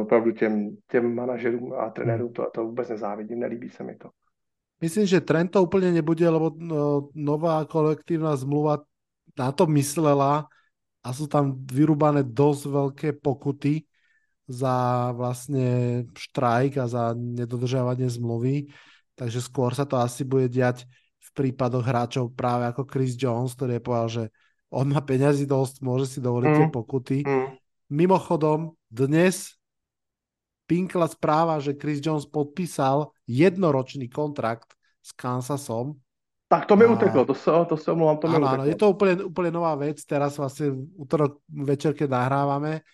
Opravdu těm, těm manažerům a trenérům to, to vůbec nezávidím, nelíbí se mi to. Myslím, že trend to úplne nebude, lebo no, nová kolektívna zmluva na to myslela a sú tam vyrúbané dosť veľké pokuty za vlastne štrajk a za nedodržiavanie zmluvy. Takže skôr sa to asi bude diať v prípadoch hráčov práve ako Chris Jones, ktorý je povedal, že on má peňazí dosť, môže si dovoliť mm. tie pokuty. Mm. Mimochodom, dnes pinkla správa, že Chris Jones podpísal jednoročný kontrakt s Kansasom. Tak to mi a... uteklo, to sa, to sa omlouvám, to mi áno, áno, je to úplne, úplne nová vec, teraz vlastne útorok večer, keď nahrávame,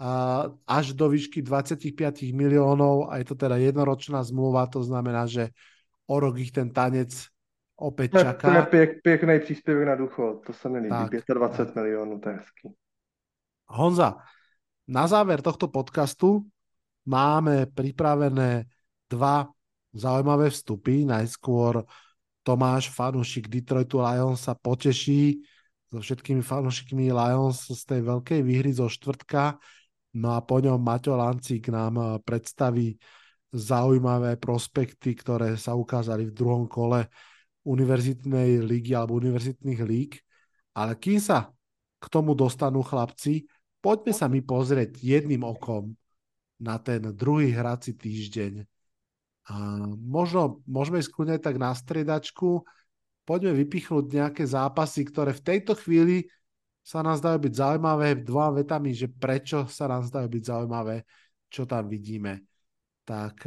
a až do výšky 25 miliónov a je to teda jednoročná zmluva, to znamená, že o rok ich ten tanec opäť čaká. To je pěk, pěkný příspěvek na důchod, to sa mi líbí, 25 miliónov, to je hezký. Honza, na záver tohto podcastu máme pripravené dva zaujímavé vstupy. Najskôr Tomáš, fanúšik Detroitu Lions sa poteší so všetkými fanúšikmi Lions z tej veľkej výhry zo štvrtka. No a po ňom Maťo Lancík nám predstaví zaujímavé prospekty, ktoré sa ukázali v druhom kole univerzitnej ligy alebo univerzitných líg. Ale kým sa k tomu dostanú chlapci, poďme sa mi pozrieť jedným okom na ten druhý hrací týždeň. Možno môžeme ísť kľudne tak na stredačku, poďme vypichnúť nejaké zápasy, ktoré v tejto chvíli sa nám zdajú byť zaujímavé dvoma vetami, že prečo sa nám zdajú byť zaujímavé, čo tam vidíme. Tak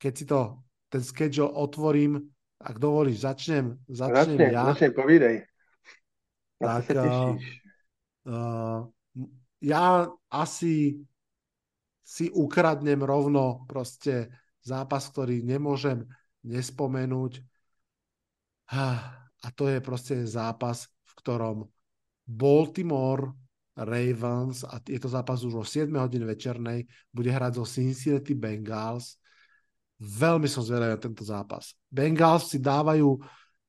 keď si to, ten schedule otvorím, ak dovolíš, začnem, začnem začne, ja. Začne, povídej. tak, uh, uh, ja asi si ukradnem rovno proste zápas, ktorý nemôžem nespomenúť. A to je proste zápas, v ktorom Baltimore Ravens, a je to zápas už o 7 hodine večernej, bude hrať zo Cincinnati Bengals. Veľmi som zvedavý na tento zápas. Bengals si dávajú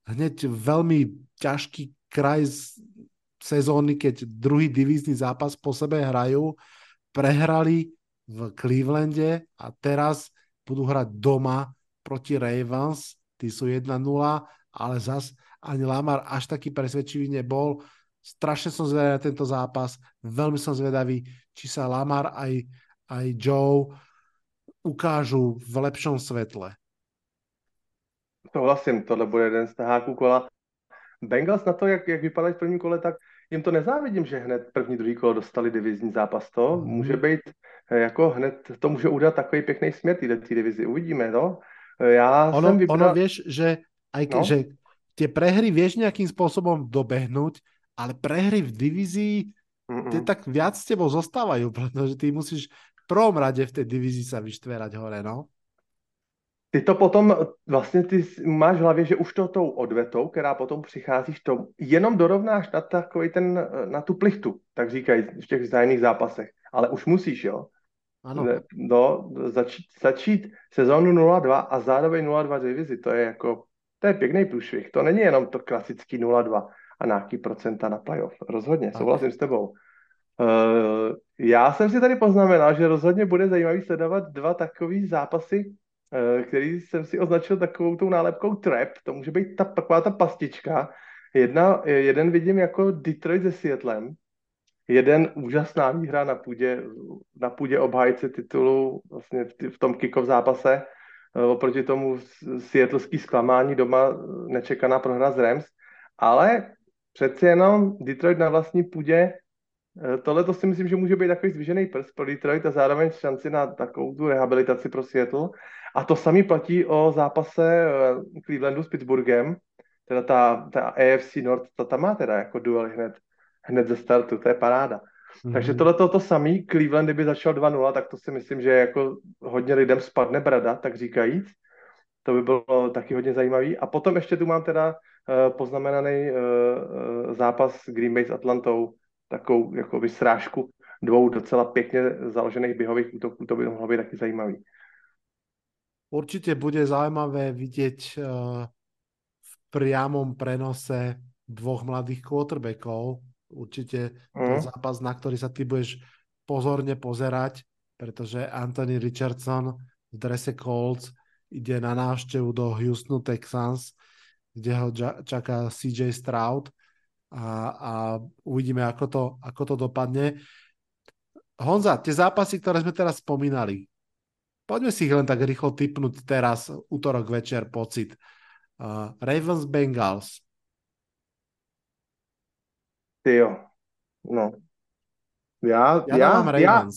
hneď veľmi ťažký kraj sezóny, keď druhý divízny zápas po sebe hrajú. Prehrali v Clevelande a teraz budú hrať doma proti Ravens, tí sú 1-0, ale zas ani Lamar až taký presvedčivý nebol. Strašne som zvedavý na tento zápas, veľmi som zvedavý, či sa Lamar aj, aj Joe ukážu v lepšom svetle. Souhlasím, tohle bude jeden z taháků kola. Bengals na to, jak, jak vypadají v prvním kole, tak jim to nezávidím, že hned první, druhý kolo dostali divizní zápas. To mm. může být jako hned, to může udělat takový pěkný směr té divizi. Uvidíme, no. Já ono, jsem vybral... ono vieš, že aj ke, no? že tie prehry vieš nejakým spôsobom dobehnúť, ale prehry v divízii tie tak viac s tebou zostávajú, pretože ty musíš v prvom rade v tej divízii sa vyštverať hore, no. Ty to potom, vlastně ty máš v hlavě, že už to tou odvetou, která potom přicházíš, to jenom dorovnáš na, takový ten, na tu plichtu, tak říkají v těch vzájemných zápasech. Ale už musíš, jo. Ano. No, začít, začít sezónu 0-2 a zároveň 0-2 divizi, to je jako, to je pěkný průšvih. To není jenom to klasický 0-2 a nějaký procenta na playoff. Rozhodně, tak. souhlasím s tebou. Uh, já jsem si tady poznamenal, že rozhodně bude zajímavý sledovat dva takové zápasy, který jsem si označil takovou tou nálepkou trap. To může být ta, taková ta pastička. Jedna, jeden vidím jako Detroit se Seattlem, jeden úžasná výhra na půdě, na půdě obhájce titulu vlastně v, tom kickov zápase eh, oproti tomu světlský zklamání doma nečekaná prohra z Rams, ale přeci jenom Detroit na vlastní půdě eh, tohle to si myslím, že může být takový zvýšený prst pro Detroit a zároveň šanci na takovou tu rehabilitaci pro Seattle. A to samý platí o zápase eh, Clevelandu s Pittsburghem, teda ta, ta AFC North, ta tam má teda jako duel hned hned ze startu, to je paráda. Mm-hmm. Takže tohle to samý, Cleveland, kdyby začal 2-0, tak to si myslím, že jako hodně lidem spadne brada, tak říkajíc. To by bylo taky hodně zajímavý. A potom ještě tu mám teda uh, poznamenaný uh, zápas Green Bay s Atlantou, takovou jako srážku dvou docela pěkně založených běhových útoků, to by mohlo být taky zajímavý. Určite bude zaujímavé vidieť uh, v priamom prenose dvoch mladých quarterbackov, určite mm. zápas, na ktorý sa ty budeš pozorne pozerať, pretože Anthony Richardson v drese Colts ide na návštevu do Houstonu Texans, kde ho čaká CJ Stroud a, a uvidíme, ako to, ako to dopadne. Honza, tie zápasy, ktoré sme teraz spomínali, poďme si ich len tak rýchlo typnúť teraz, útorok večer, pocit. Uh, Ravens Bengals, jo. No. Já, já, já, já,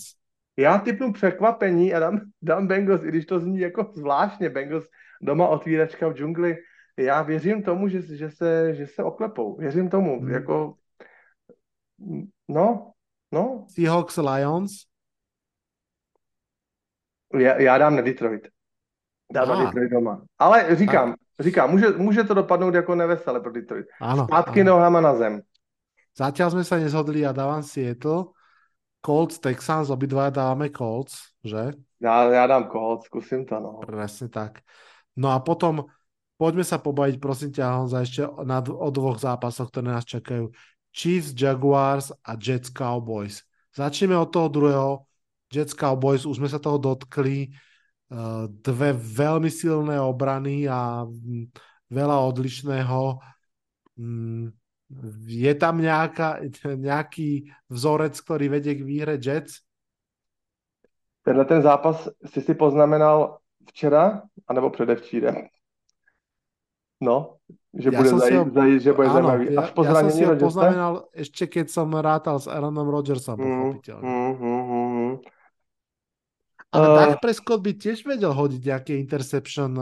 já typnu překvapení a dám, dám Bengals, i když to zní jako zvláštně, Bengals doma otvíračka v džungli. Já věřím tomu, že, že, se, že se oklepou. Věřím tomu. Hmm. Jako, no, no. Seahawks Lions? Já, já dám na Detroit. Dám na Detroit doma. Ale říkám, tak. říkám, může, může to dopadnout jako nevesele pro Detroit. Ano, Zpátky ano. nohama na zem. Zatiaľ sme sa nezhodli a dávam Seattle. Colts, Texans, obidvaja dávame Colts, že? Ja, ja dám Colts, skúsim to, no. Presne tak. No a potom poďme sa pobaviť, prosím ťa, Honza, ešte na, o dvoch zápasoch, ktoré nás čakajú. Chiefs, Jaguars a Jets, Cowboys. Začneme od toho druhého. Jets, Cowboys, už sme sa toho dotkli. Dve veľmi silné obrany a veľa odlišného. Mm, je tam nejaká, nejaký vzorec, ktorý vedie k výhre Jets? Tenhle ten zápas si si poznamenal včera, anebo předevčírem? No, že ja bude, zaj, ho, zaj, že bude áno, zaujímavý. Až po ja, ja som si ho poznamenal ešte keď som rátal s Aaronom Rodgersom, mm, pochopiteľne. Mm, mm, mm, mm. Ale uh, Dak Prescott by tiež vedel hodiť nejaké interception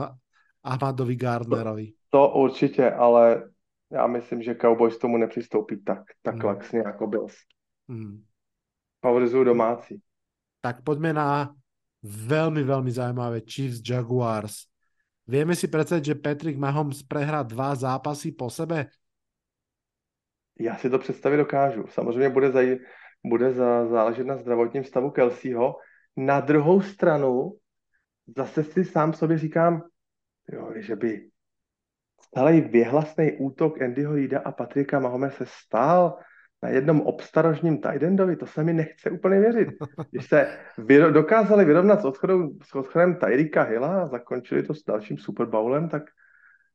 Ahmadovi Gardnerovi. To, to určite, ale já myslím, že Cowboys tomu nepřistoupí tak, tak hmm. laxně jako Bills. Hmm. Favorizujú domáci. Tak poďme na veľmi, veľmi zaujímavé Chiefs Jaguars. Vieme si predstaviť, že Patrick Mahomes prehrá dva zápasy po sebe? Já si to představit dokážu. Samozřejmě bude, za, bude za, záležet na zdravotním stavu Kelseyho. Na druhou stranu zase si sám sobě říkám, jo, že by celý věhlasný útok Andyho Reida a Patrika Mahome se stál na jednom obstarožním Tidendovi, to se mi nechce úplně věřit. Když se vyro- dokázali vyrovnat s, odchodem, s odchodem Tyrika Hilla a zakončili to s dalším Super Bowlem, tak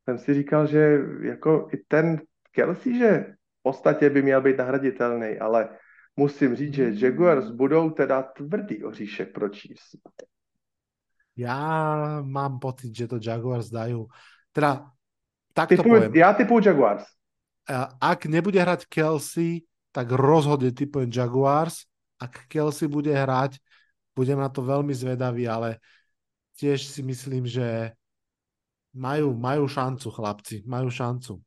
jsem si říkal, že jako i ten Kelsey, že v podstatě by měl být nahraditelný, ale musím říct, že Jaguars budou teda tvrdý oříšek pro Chiefs. Já mám pocit, že to Jaguars dajú. Teda tak to poviem. Ja typujem Jaguars. Ak nebude hrať Kelsey, tak rozhodne typujem Jaguars. Ak Kelsey bude hrať, budem na to veľmi zvedavý, ale tiež si myslím, že majú, majú šancu, chlapci, majú šancu.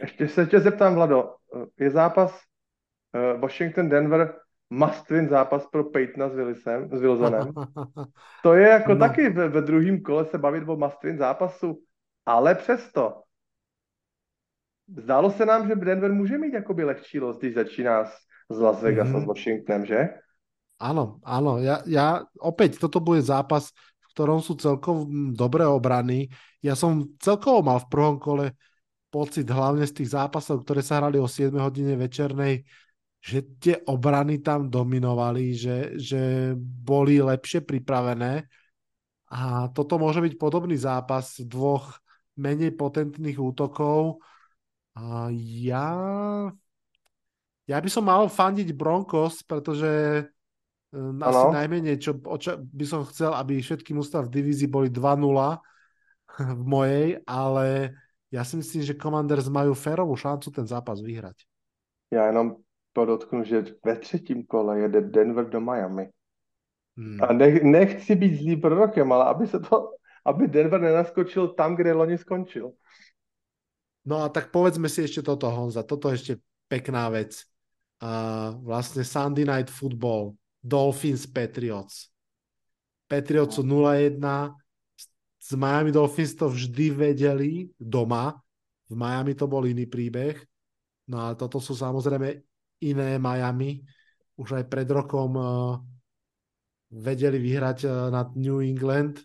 Ešte sa ťa zeptám, Vlado. Je zápas uh, Washington-Denver must win zápas pro Peytona s, Willisem, s Wilsonem. To je jako no. taky ve, ve druhém kole se bavit o must win zápasu, ale přesto zdálo se nám, že Denver může mít jakoby lehčí los, když začíná s, s Las Vegas mm-hmm. a s mhm. Washingtonem, že? Áno, áno. Ja, ja, opäť, toto bude zápas, v ktorom sú celkovo dobré obrany. Ja som celkovo mal v prvom kole pocit, hlavne z tých zápasov, ktoré sa hrali o 7 hodine večernej, že tie obrany tam dominovali, že, že boli lepšie pripravené. A toto môže byť podobný zápas dvoch menej potentných útokov, a ja... Ja by som mal fandiť Broncos, pretože um, asi najmenej, čo oča- by som chcel, aby všetky mústva v divízii boli 2-0 v mojej, ale ja si myslím, že Commanders majú férovú šancu ten zápas vyhrať. Ja jenom podotknu, že ve třetím kole jede Denver do Miami. Hmm. A nech, nechci být zlý prorokem, ale aby se to, aby Denver nenaskočil tam, kde loni skončil. No a tak povedzme si ešte toto, Honza. Toto je ešte pekná vec. Uh, vlastne Sunday Night Football, Dolphins Patriots. Patriots sú 0-1, z Miami Dolphins to vždy vedeli doma. V Miami to bol iný príbeh. No a toto sú samozrejme iné Miami. Už aj pred rokom uh, vedeli vyhrať uh, nad New England.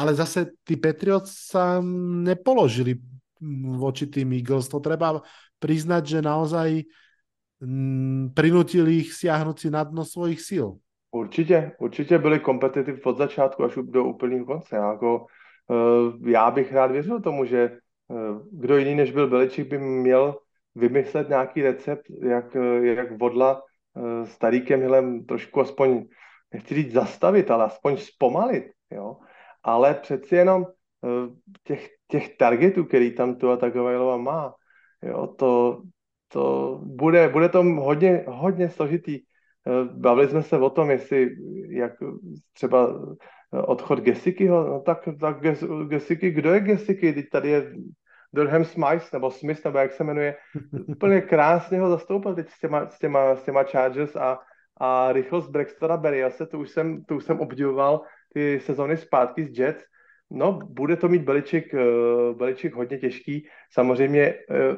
Ale zase tí Patriots sa nepoložili voči tým Eagles. To treba priznať, že naozaj mm, prinutili ich siahnuť si na dno svojich síl. Určitě, určitě byli kompetitiv od začátku až do úplného konce. Jako, uh, já bych rád věřil tomu, že uh, kdo jiný než byl Beličík by měl vymyslet nějaký recept, jak, jak vodla uh, starý Kemhilem trošku aspoň, nechci říct zastavit, ale aspoň zpomalit. Jo? Ale přeci jenom těch, těch targetů, který tam tu a Tagovailoa má, jo, to, to bude, bude to hodně, hodně složitý. Eh, bavili jsme se o tom, jestli jak třeba odchod Gesikyho, no tak, tak Gesiky, kdo je Gesiky? Teď tady je Durham Smith, nebo Smith, nebo jak se jmenuje, úplně krásně ho zastoupil teď s těma, s těma, s těma Chargers a, a rychlost Braxtona Berryase, to už jsem, to už jsem obdivoval ty sezóny zpátky z Jets, No, bude to mít Beličik, uh, Beličik hodně těžký. Samozřejmě uh,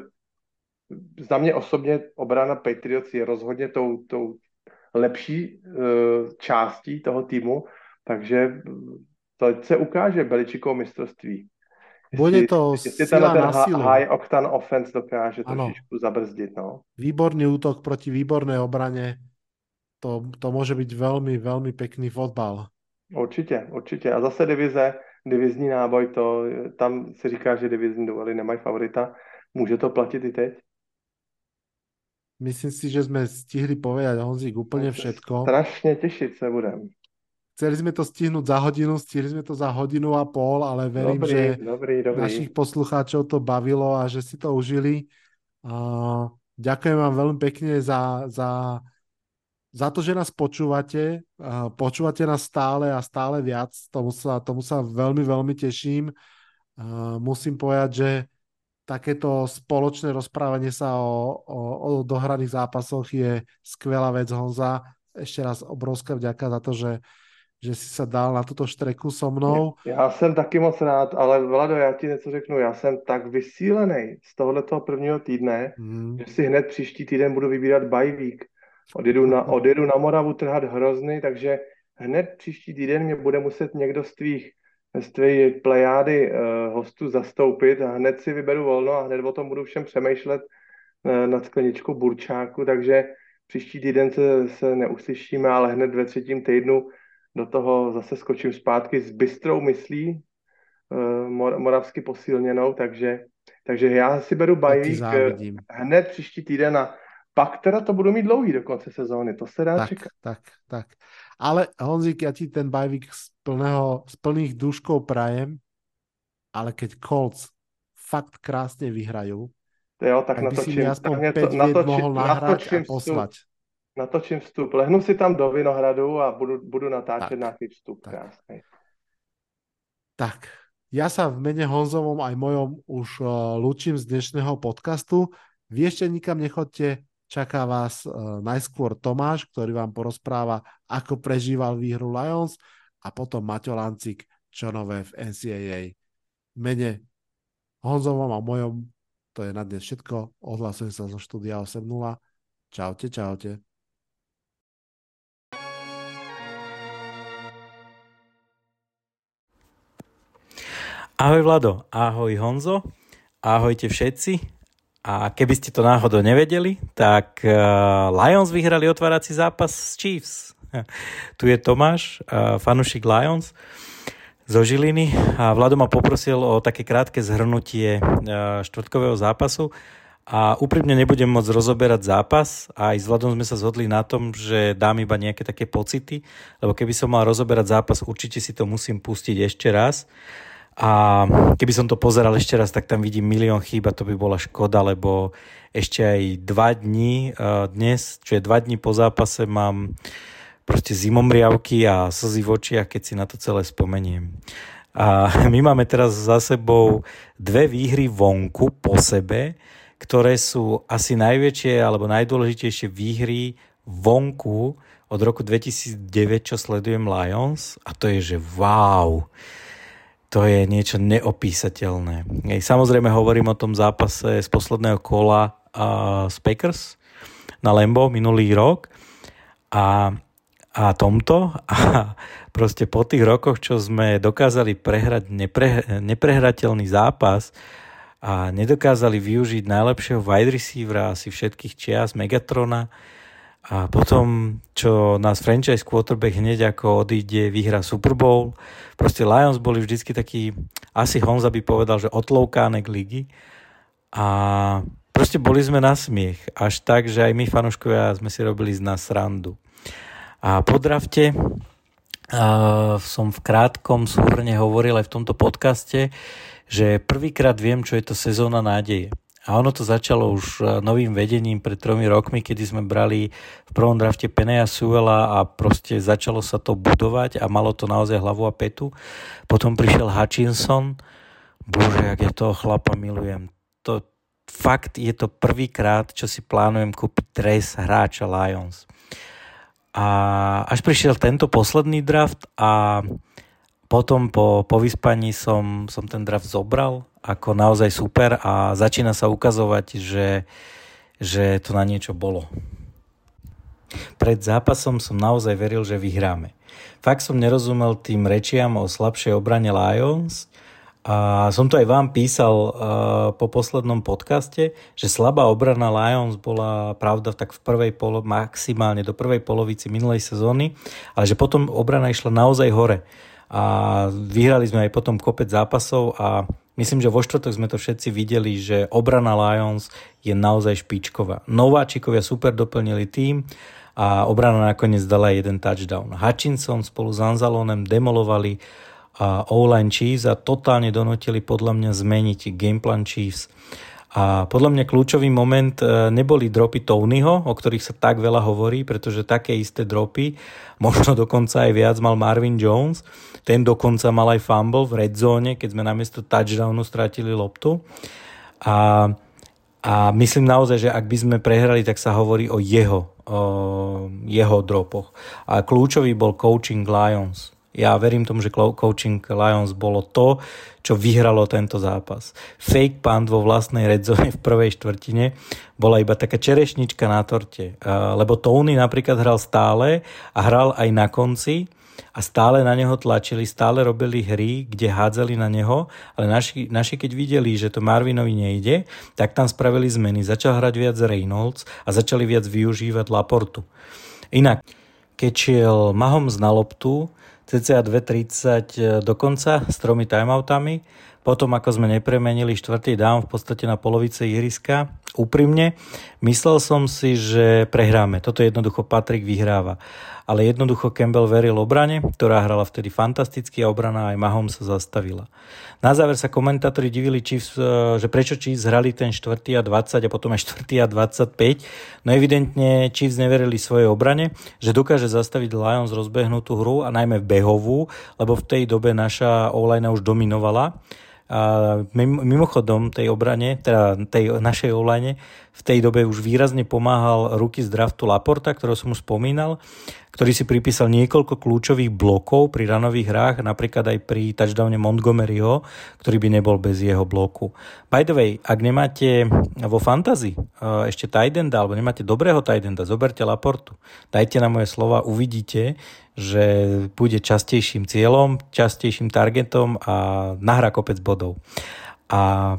za mě osobně obrana Patriots je rozhodně tou, tou lepší uh, částí toho týmu, takže to se ukáže Beličikovo mistrovství. Bude to jestli sila ten na silu. high octane offense dokáže ano. trošičku zabrzdit. No. Výborný útok proti výborné obrane. To, to môže byť veľmi, veľmi pekný fotbal. Určitě, určitě. A zase divize, divizní náboj, to, tam se říká, že divizní duely nemají favorita. Může to platit i teď? Myslím si, že sme stihli povedať Honzik úplne všetko. Strašne tešiť sa budem. Chceli sme to stihnúť za hodinu, stihli sme to za hodinu a pol, ale verím, dobrý, že dobrý, dobrý. našich poslucháčov to bavilo a že si to užili. Uh, ďakujem vám veľmi pekne za, za za to, že nás počúvate. Počúvate nás stále a stále viac. Tomu sa, tomu sa veľmi, veľmi teším. Musím povedať, že takéto spoločné rozprávanie sa o, o, o dohraných zápasoch je skvelá vec, Honza. Ešte raz obrovská vďaka za to, že, že si sa dal na tuto štreku so mnou. Já jsem taky moc rád, ale Vlado, já ti něco řeknu, já jsem tak vysílený z tohoto prvního týdne, hmm. že si hned příští týden budu vybírat bye week Odjedu na, odjedu na Moravu trhat hrozny, takže hned příští týden mě bude muset někdo z tvých, z plejády uh, hostů zastoupit a hned si vyberu volno a hned o tom budu všem přemýšlet uh, nad skleničkou burčáku, takže příští týden se, se neuslyšíme, ale hned ve třetím týdnu do toho zase skočím zpátky s bystrou myslí, uh, mor, moravsky posílněnou, takže, takže já si beru bajík hned příští týden a pak teda to budou mít dlouhý do konce sezóny, to se dá tak, čekat. Tak, tak. Ale Honzik, ja ti ten bajvik z, plného, z plných duškov prajem, ale keď Colts fakt krásne vyhrajú, jo, tak, tak natočím, by si aspoň 5 natočím, mohol nahrať a poslať. Vstup, natočím vstup. Lehnu si tam do Vinohradu a budu, budu natáčet nějaký vstup. Tak. Krásný. Tak, ja sa v mene Honzovom aj mojom už uh, lúčim z dnešného podcastu. Vy ešte nikam nechodte, Čaká vás uh, najskôr Tomáš, ktorý vám porozpráva, ako prežíval výhru Lions a potom Maťo Lancik, čo nové v NCAA. Mene Honzovom a mojom to je na dnes všetko. Odhlasujem sa zo štúdia 8.0. Čaute, čaute. Ahoj Vlado, ahoj Honzo, ahojte všetci. A keby ste to náhodou nevedeli, tak uh, Lions vyhrali otvárací zápas s Chiefs. tu je Tomáš, uh, fanušik Lions zo Žiliny a Vlado ma poprosil o také krátke zhrnutie uh, štvrtkového zápasu a úprimne nebudem môcť rozoberať zápas aj s Vladom sme sa zhodli na tom, že dám iba nejaké také pocity, lebo keby som mal rozoberať zápas, určite si to musím pustiť ešte raz. A keby som to pozeral ešte raz, tak tam vidím milión chýb a to by bola škoda, lebo ešte aj dva dní e, dnes, čo je dva dní po zápase, mám proste zimomriavky a slzy v očiach, keď si na to celé spomeniem. A my máme teraz za sebou dve výhry vonku po sebe, ktoré sú asi najväčšie alebo najdôležitejšie výhry vonku od roku 2009, čo sledujem Lions a to je, že wow, to je niečo neopísateľné. Samozrejme hovorím o tom zápase z posledného kola uh, z Packers na Lambo minulý rok a, a tomto a proste po tých rokoch, čo sme dokázali prehrať nepre, neprehrateľný zápas a nedokázali využiť najlepšieho wide receivera asi všetkých čias, Megatrona. A potom, čo nás franchise quarterback hneď ako odíde, vyhra Super Bowl. Proste Lions boli vždycky taký, asi Honza by povedal, že otloukánek ligy. A proste boli sme na smiech. Až tak, že aj my fanúškovia sme si robili z nás srandu. A po drafte uh, som v krátkom súhrne hovoril aj v tomto podcaste, že prvýkrát viem, čo je to sezóna nádeje. A ono to začalo už e, novým vedením pred tromi rokmi, kedy sme brali v prvom drafte Peneja Suela a proste začalo sa to budovať a malo to naozaj hlavu a petu. Potom prišiel Hutchinson. Bože, jak ja toho chlapa milujem. To, fakt je to prvýkrát, čo si plánujem kúpiť dres hráča Lions. A až prišiel tento posledný draft a potom po, po vyspaní som, som ten draft zobral ako naozaj super a začína sa ukazovať, že, že to na niečo bolo. Pred zápasom som naozaj veril, že vyhráme. Fakt som nerozumel tým rečiam o slabšej obrane Lions a som to aj vám písal uh, po poslednom podcaste, že slabá obrana Lions bola pravda tak v prvej polo, maximálne do prvej polovici minulej sezóny, ale že potom obrana išla naozaj hore a vyhrali sme aj potom kopec zápasov a myslím, že vo štvrtok sme to všetci videli, že obrana Lions je naozaj špičková. Nováčikovia super doplnili tým a obrana nakoniec dala jeden touchdown. Hutchinson spolu s Anzalonem demolovali a O-line Chiefs a totálne donotili podľa mňa zmeniť gameplan Chiefs. A podľa mňa kľúčový moment e, neboli dropy Tonyho, o ktorých sa tak veľa hovorí, pretože také isté dropy, možno dokonca aj viac mal Marvin Jones. Ten dokonca mal aj fumble v red zone, keď sme namiesto touchdownu strátili loptu. A, a myslím naozaj, že ak by sme prehrali, tak sa hovorí o jeho, o jeho dropoch. A kľúčový bol coaching Lions. Ja verím tomu, že coaching Lions bolo to, čo vyhralo tento zápas. Fake punt vo vlastnej redzone v prvej štvrtine bola iba taká čerešnička na torte. Lebo Tony napríklad hral stále a hral aj na konci a stále na neho tlačili, stále robili hry, kde hádzali na neho, ale naši, naši keď videli, že to Marvinovi nejde, tak tam spravili zmeny. Začal hrať viac Reynolds a začali viac využívať Laportu. Inak, keď šiel Mahomes na loptu, cca 2.30 do konca s tromi timeoutami. Potom, ako sme nepremenili štvrtý down v podstate na polovice ihriska, úprimne, myslel som si, že prehráme. Toto jednoducho Patrik vyhráva ale jednoducho Campbell veril obrane, ktorá hrala vtedy fantasticky a obrana aj Mahom sa zastavila. Na záver sa komentátori divili, Chiefs, e, že prečo Chiefs hrali ten 4. a 20 a potom aj 4. a 25. No evidentne Chiefs neverili svojej obrane, že dokáže zastaviť Lions rozbehnutú hru a najmä behovú, lebo v tej dobe naša o už dominovala. A mimochodom tej obrane, teda tej našej online, v tej dobe už výrazne pomáhal ruky z draftu Laporta, ktorého som už spomínal ktorý si pripísal niekoľko kľúčových blokov pri ranových hrách, napríklad aj pri touchdowne Montgomeryho, ktorý by nebol bez jeho bloku. By the way, ak nemáte vo fantasy uh, ešte Tidenda, alebo nemáte dobrého Tidenda, zoberte Laportu. Dajte na moje slova, uvidíte, že bude častejším cieľom, častejším targetom a nahrá kopec bodov. A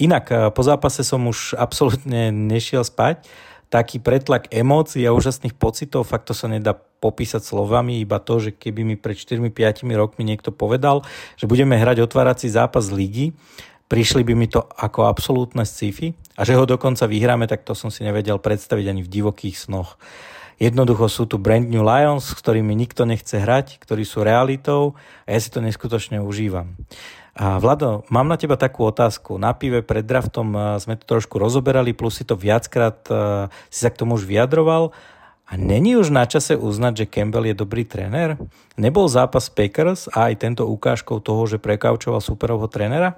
inak, uh, po zápase som už absolútne nešiel spať, taký pretlak emócií a úžasných pocitov, fakt to sa nedá popísať slovami, iba to, že keby mi pred 4-5 rokmi niekto povedal, že budeme hrať otvárací zápas ligy, prišli by mi to ako absolútne sci-fi a že ho dokonca vyhráme, tak to som si nevedel predstaviť ani v divokých snoch. Jednoducho sú tu brand new Lions, s ktorými nikto nechce hrať, ktorí sú realitou a ja si to neskutočne užívam. A Vlado, mám na teba takú otázku. Na pive pred draftom sme to trošku rozoberali, plus si to viackrát si sa k tomu už vyjadroval. A není už na čase uznať, že Campbell je dobrý tréner? Nebol zápas Packers a aj tento ukážkou toho, že prekaučoval superovho trénera?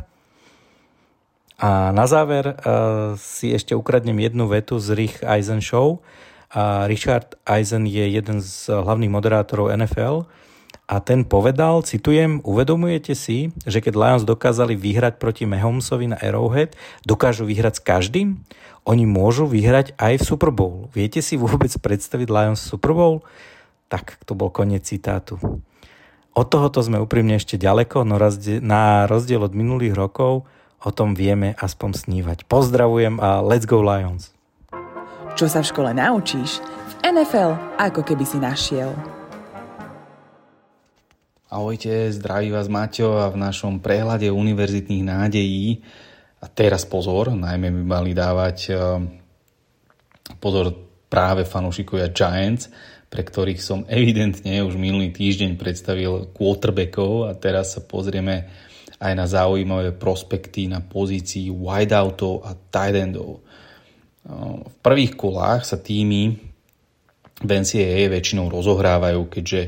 A na záver uh, si ešte ukradnem jednu vetu z Rich Eisen Show. Uh, Richard Eisen je jeden z hlavných moderátorov NFL a ten povedal, citujem, uvedomujete si, že keď Lions dokázali vyhrať proti Mahomesovi na Arrowhead, dokážu vyhrať s každým? Oni môžu vyhrať aj v Super Bowl. Viete si vôbec predstaviť Lions Super Bowl? Tak, to bol koniec citátu. Od tohoto sme úprimne ešte ďaleko, no na rozdiel od minulých rokov o tom vieme aspoň snívať. Pozdravujem a let's go Lions! Čo sa v škole naučíš, v NFL ako keby si našiel. Ahojte, zdraví vás Maťo a v našom prehľade univerzitných nádejí. A teraz pozor, najmä by mali dávať eh, pozor práve fanúšikovia Giants, pre ktorých som evidentne už minulý týždeň predstavil quarterbackov a teraz sa pozrieme aj na zaujímavé prospekty na pozícii wideoutov a tight endov. V prvých kolách sa týmy v NCAA väčšinou rozohrávajú, keďže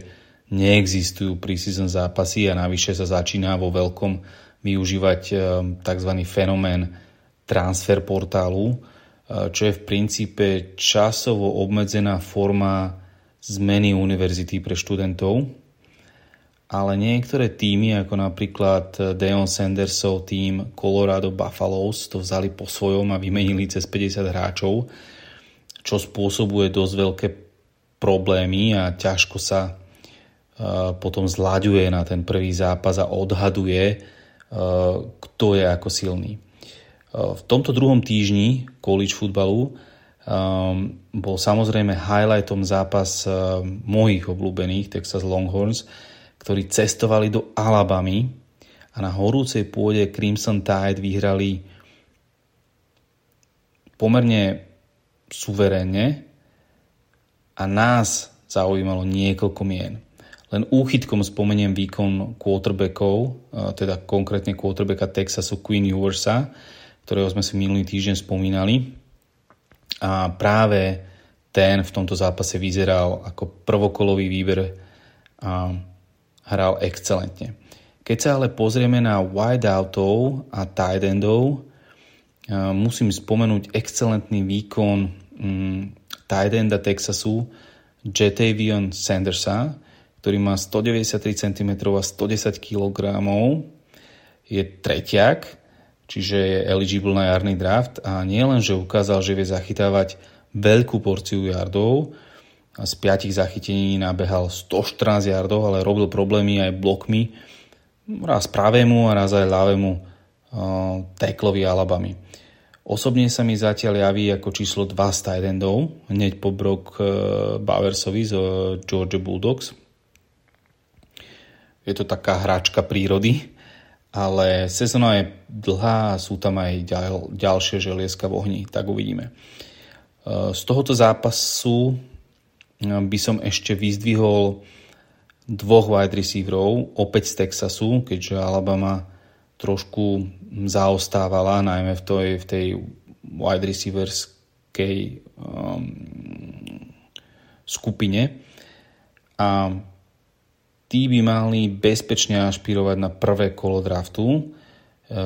neexistujú preseason zápasy a navyše sa začína vo veľkom využívať eh, tzv. fenomén transfer portálu, eh, čo je v princípe časovo obmedzená forma zmeny univerzity pre študentov, ale niektoré týmy, ako napríklad eh, Deon Sandersov tým Colorado Buffaloes, to vzali po svojom a vymenili cez 50 hráčov, čo spôsobuje dosť veľké problémy a ťažko sa potom zlaďuje na ten prvý zápas a odhaduje, kto je ako silný. V tomto druhom týždni college futbalu bol samozrejme highlightom zápas mojich obľúbených Texas Longhorns, ktorí cestovali do Alabamy a na horúcej pôde Crimson Tide vyhrali pomerne suverénne a nás zaujímalo niekoľko mien. Len úchytkom spomeniem výkon quarterbackov, teda konkrétne quarterbacka Texasu Queen Ewersa, ktorého sme si minulý týždeň spomínali. A práve ten v tomto zápase vyzeral ako prvokolový výber hral excelentne. Keď sa ale pozrieme na wideoutov a tight endov, musím spomenúť excelentný výkon mm, tight enda Texasu Jetavion Sandersa, ktorý má 193 cm a 110 kg, je tretiak, čiže je eligible na jarný draft a nie len, že ukázal, že vie zachytávať veľkú porciu yardov, a z 5 zachytení nabehal 114 yardov, ale robil problémy aj blokmi, raz pravému a raz aj ľavému uh, teklovi Alabamy. Osobne sa mi zatiaľ javí ako číslo 2 z tight endov, hneď po Brock uh, Bowersovi z uh, Georgia Bulldogs je to taká hráčka prírody, ale sezóna je dlhá a sú tam aj ďal, ďalšie želieska v ohni, tak uvidíme. Z tohoto zápasu by som ešte vyzdvihol dvoch wide receiverov, opäť z Texasu, keďže Alabama trošku zaostávala, najmä v tej, v tej wide receiverskej um, skupine. A tí by mali bezpečne ašpirovať na prvé kolo draftu. E,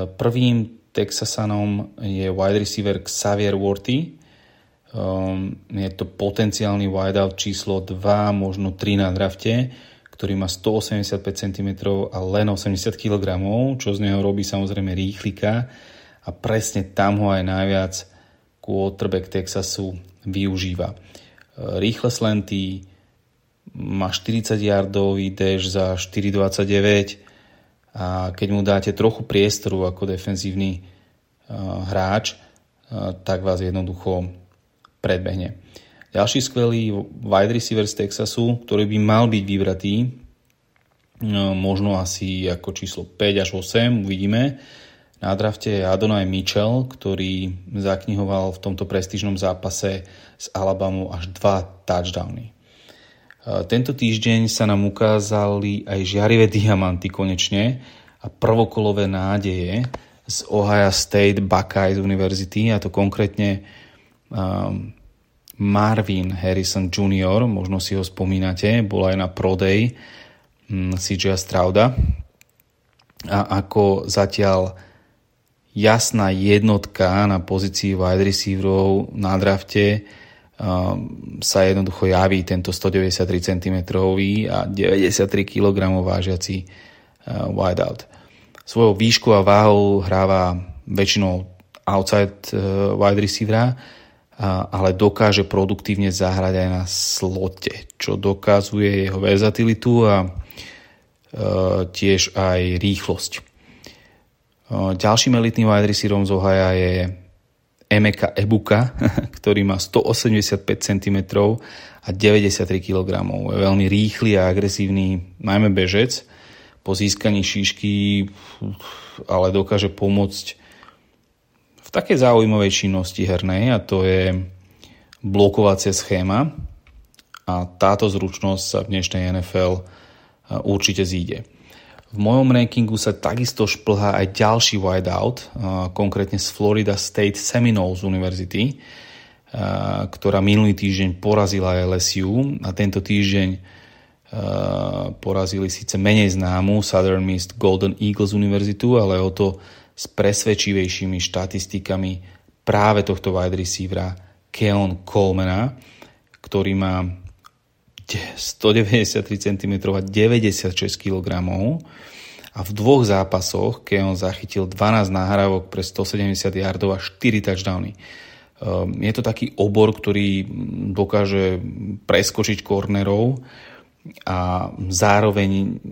prvým Texasanom je wide receiver Xavier Worthy. Um, je to potenciálny wideout číslo 2, možno 3 na drafte, ktorý má 185 cm a len 80 kg, čo z neho robí samozrejme rýchlika a presne tam ho aj najviac quarterback Texasu využíva. E, rýchle slenty, má 40 yardový dash za 4,29 a keď mu dáte trochu priestoru ako defenzívny uh, hráč, uh, tak vás jednoducho predbehne. Ďalší skvelý wide receiver z Texasu, ktorý by mal byť vybratý, uh, možno asi ako číslo 5 až 8, uvidíme, Na drafte je Adonai Mitchell, ktorý zaknihoval v tomto prestížnom zápase s Alabamu až dva touchdowny. Tento týždeň sa nám ukázali aj žiarivé diamanty konečne a prvokolové nádeje z Ohio State Buckeyes University, a to konkrétne um, Marvin Harrison Jr., možno si ho spomínate, bol aj na Pro Day um, CJ Strauda. A ako zatiaľ jasná jednotka na pozícii wide receiverov na drafte um, sa jednoducho javí tento 193 cm a 93 kg vážiaci uh, wideout svojou výšku a váhou hráva väčšinou outside uh, wide receivera, ale dokáže produktívne zahrať aj na slote, čo dokazuje jeho verzatilitu a uh, tiež aj rýchlosť. Uh, ďalším elitným wide receiverom z Ohio je Emeka Ebuka, ktorý má 185 cm a 93 kg. Je veľmi rýchly a agresívny, najmä bežec po získaní šíšky, ale dokáže pomôcť takej zaujímavej činnosti hernej a to je blokovacia schéma a táto zručnosť sa v dnešnej NFL určite zíde. V mojom rankingu sa takisto šplhá aj ďalší wideout, konkrétne z Florida State Seminoles University, ktorá minulý týždeň porazila LSU a tento týždeň porazili síce menej známu Southern Miss Golden Eagles univerzitu, ale o to s presvedčivejšími štatistikami práve tohto wide receivera Keon Colemana, ktorý má 193 cm a 96 kg a v dvoch zápasoch Keon zachytil 12 nahrávok pre 170 yardov a 4 touchdowny. Eh, je to taký obor, ktorý dokáže preskočiť kornerov, a zároveň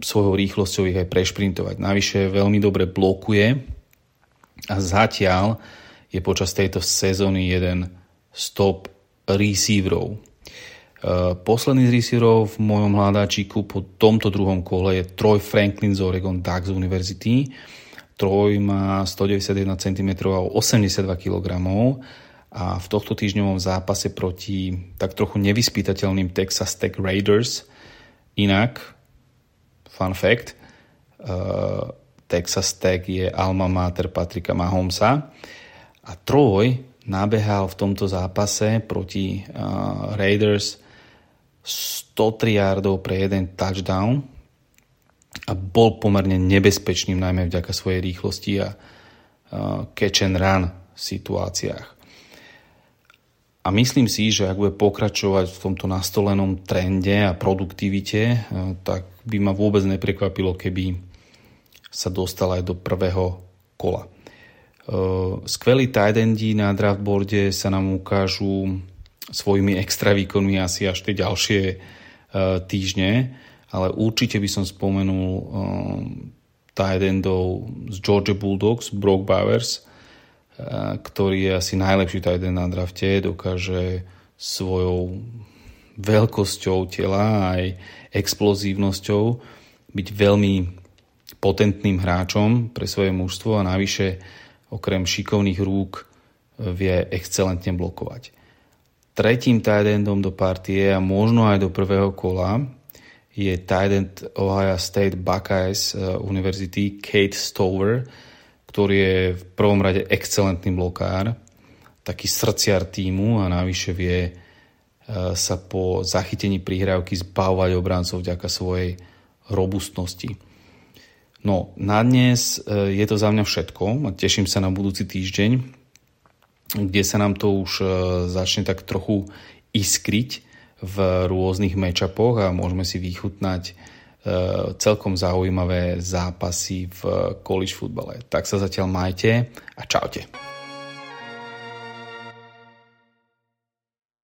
svojou rýchlosťou ich aj prešprintovať. Navyše veľmi dobre blokuje a zatiaľ je počas tejto sezóny jeden stop receiverov. E, posledný z receiverov v mojom hľadáčiku po tomto druhom kole je Troy Franklin z Oregon Ducks University. Troy má 191 cm a 82 kg a v tohto týždňovom zápase proti tak trochu nevyspytateľným Texas Tech Raiders inak, fun fact, uh, Texas Tech je alma mater Patrika Mahomesa a Troy nabehal v tomto zápase proti uh, Raiders 103 yardov pre jeden touchdown a bol pomerne nebezpečným najmä vďaka svojej rýchlosti a uh, catch and run situáciách. A myslím si, že ak bude pokračovať v tomto nastolenom trende a produktivite, eh, tak by ma vôbec neprekvapilo, keby sa dostal aj do prvého kola. Eh, skvelí tight endi na draftboarde sa nám ukážu svojimi extra výkonmi asi až tie ďalšie eh, týždne, ale určite by som spomenul tight endov z Georgia Bulldogs, Brock Bowers, ktorý je asi najlepší tight end na drafte, dokáže svojou veľkosťou tela aj explozívnosťou byť veľmi potentným hráčom pre svoje mužstvo a navyše okrem šikovných rúk vie excelentne blokovať. Tretím tight endom do partie a možno aj do prvého kola je tight end Ohio State Buckeyes eh, University Kate Stover, ktorý je v prvom rade excelentný blokár, taký srdciar týmu a navyše vie sa po zachytení prihrávky zbavovať obrancov vďaka svojej robustnosti. No, na dnes e, je to za mňa všetko teším sa na budúci týždeň, kde sa nám to už e, začne tak trochu iskriť v rôznych matchupoch a môžeme si vychutnať Eh, celkom zaujímavé zápasy v college futbale. Tak sa zatiaľ majte a čaute.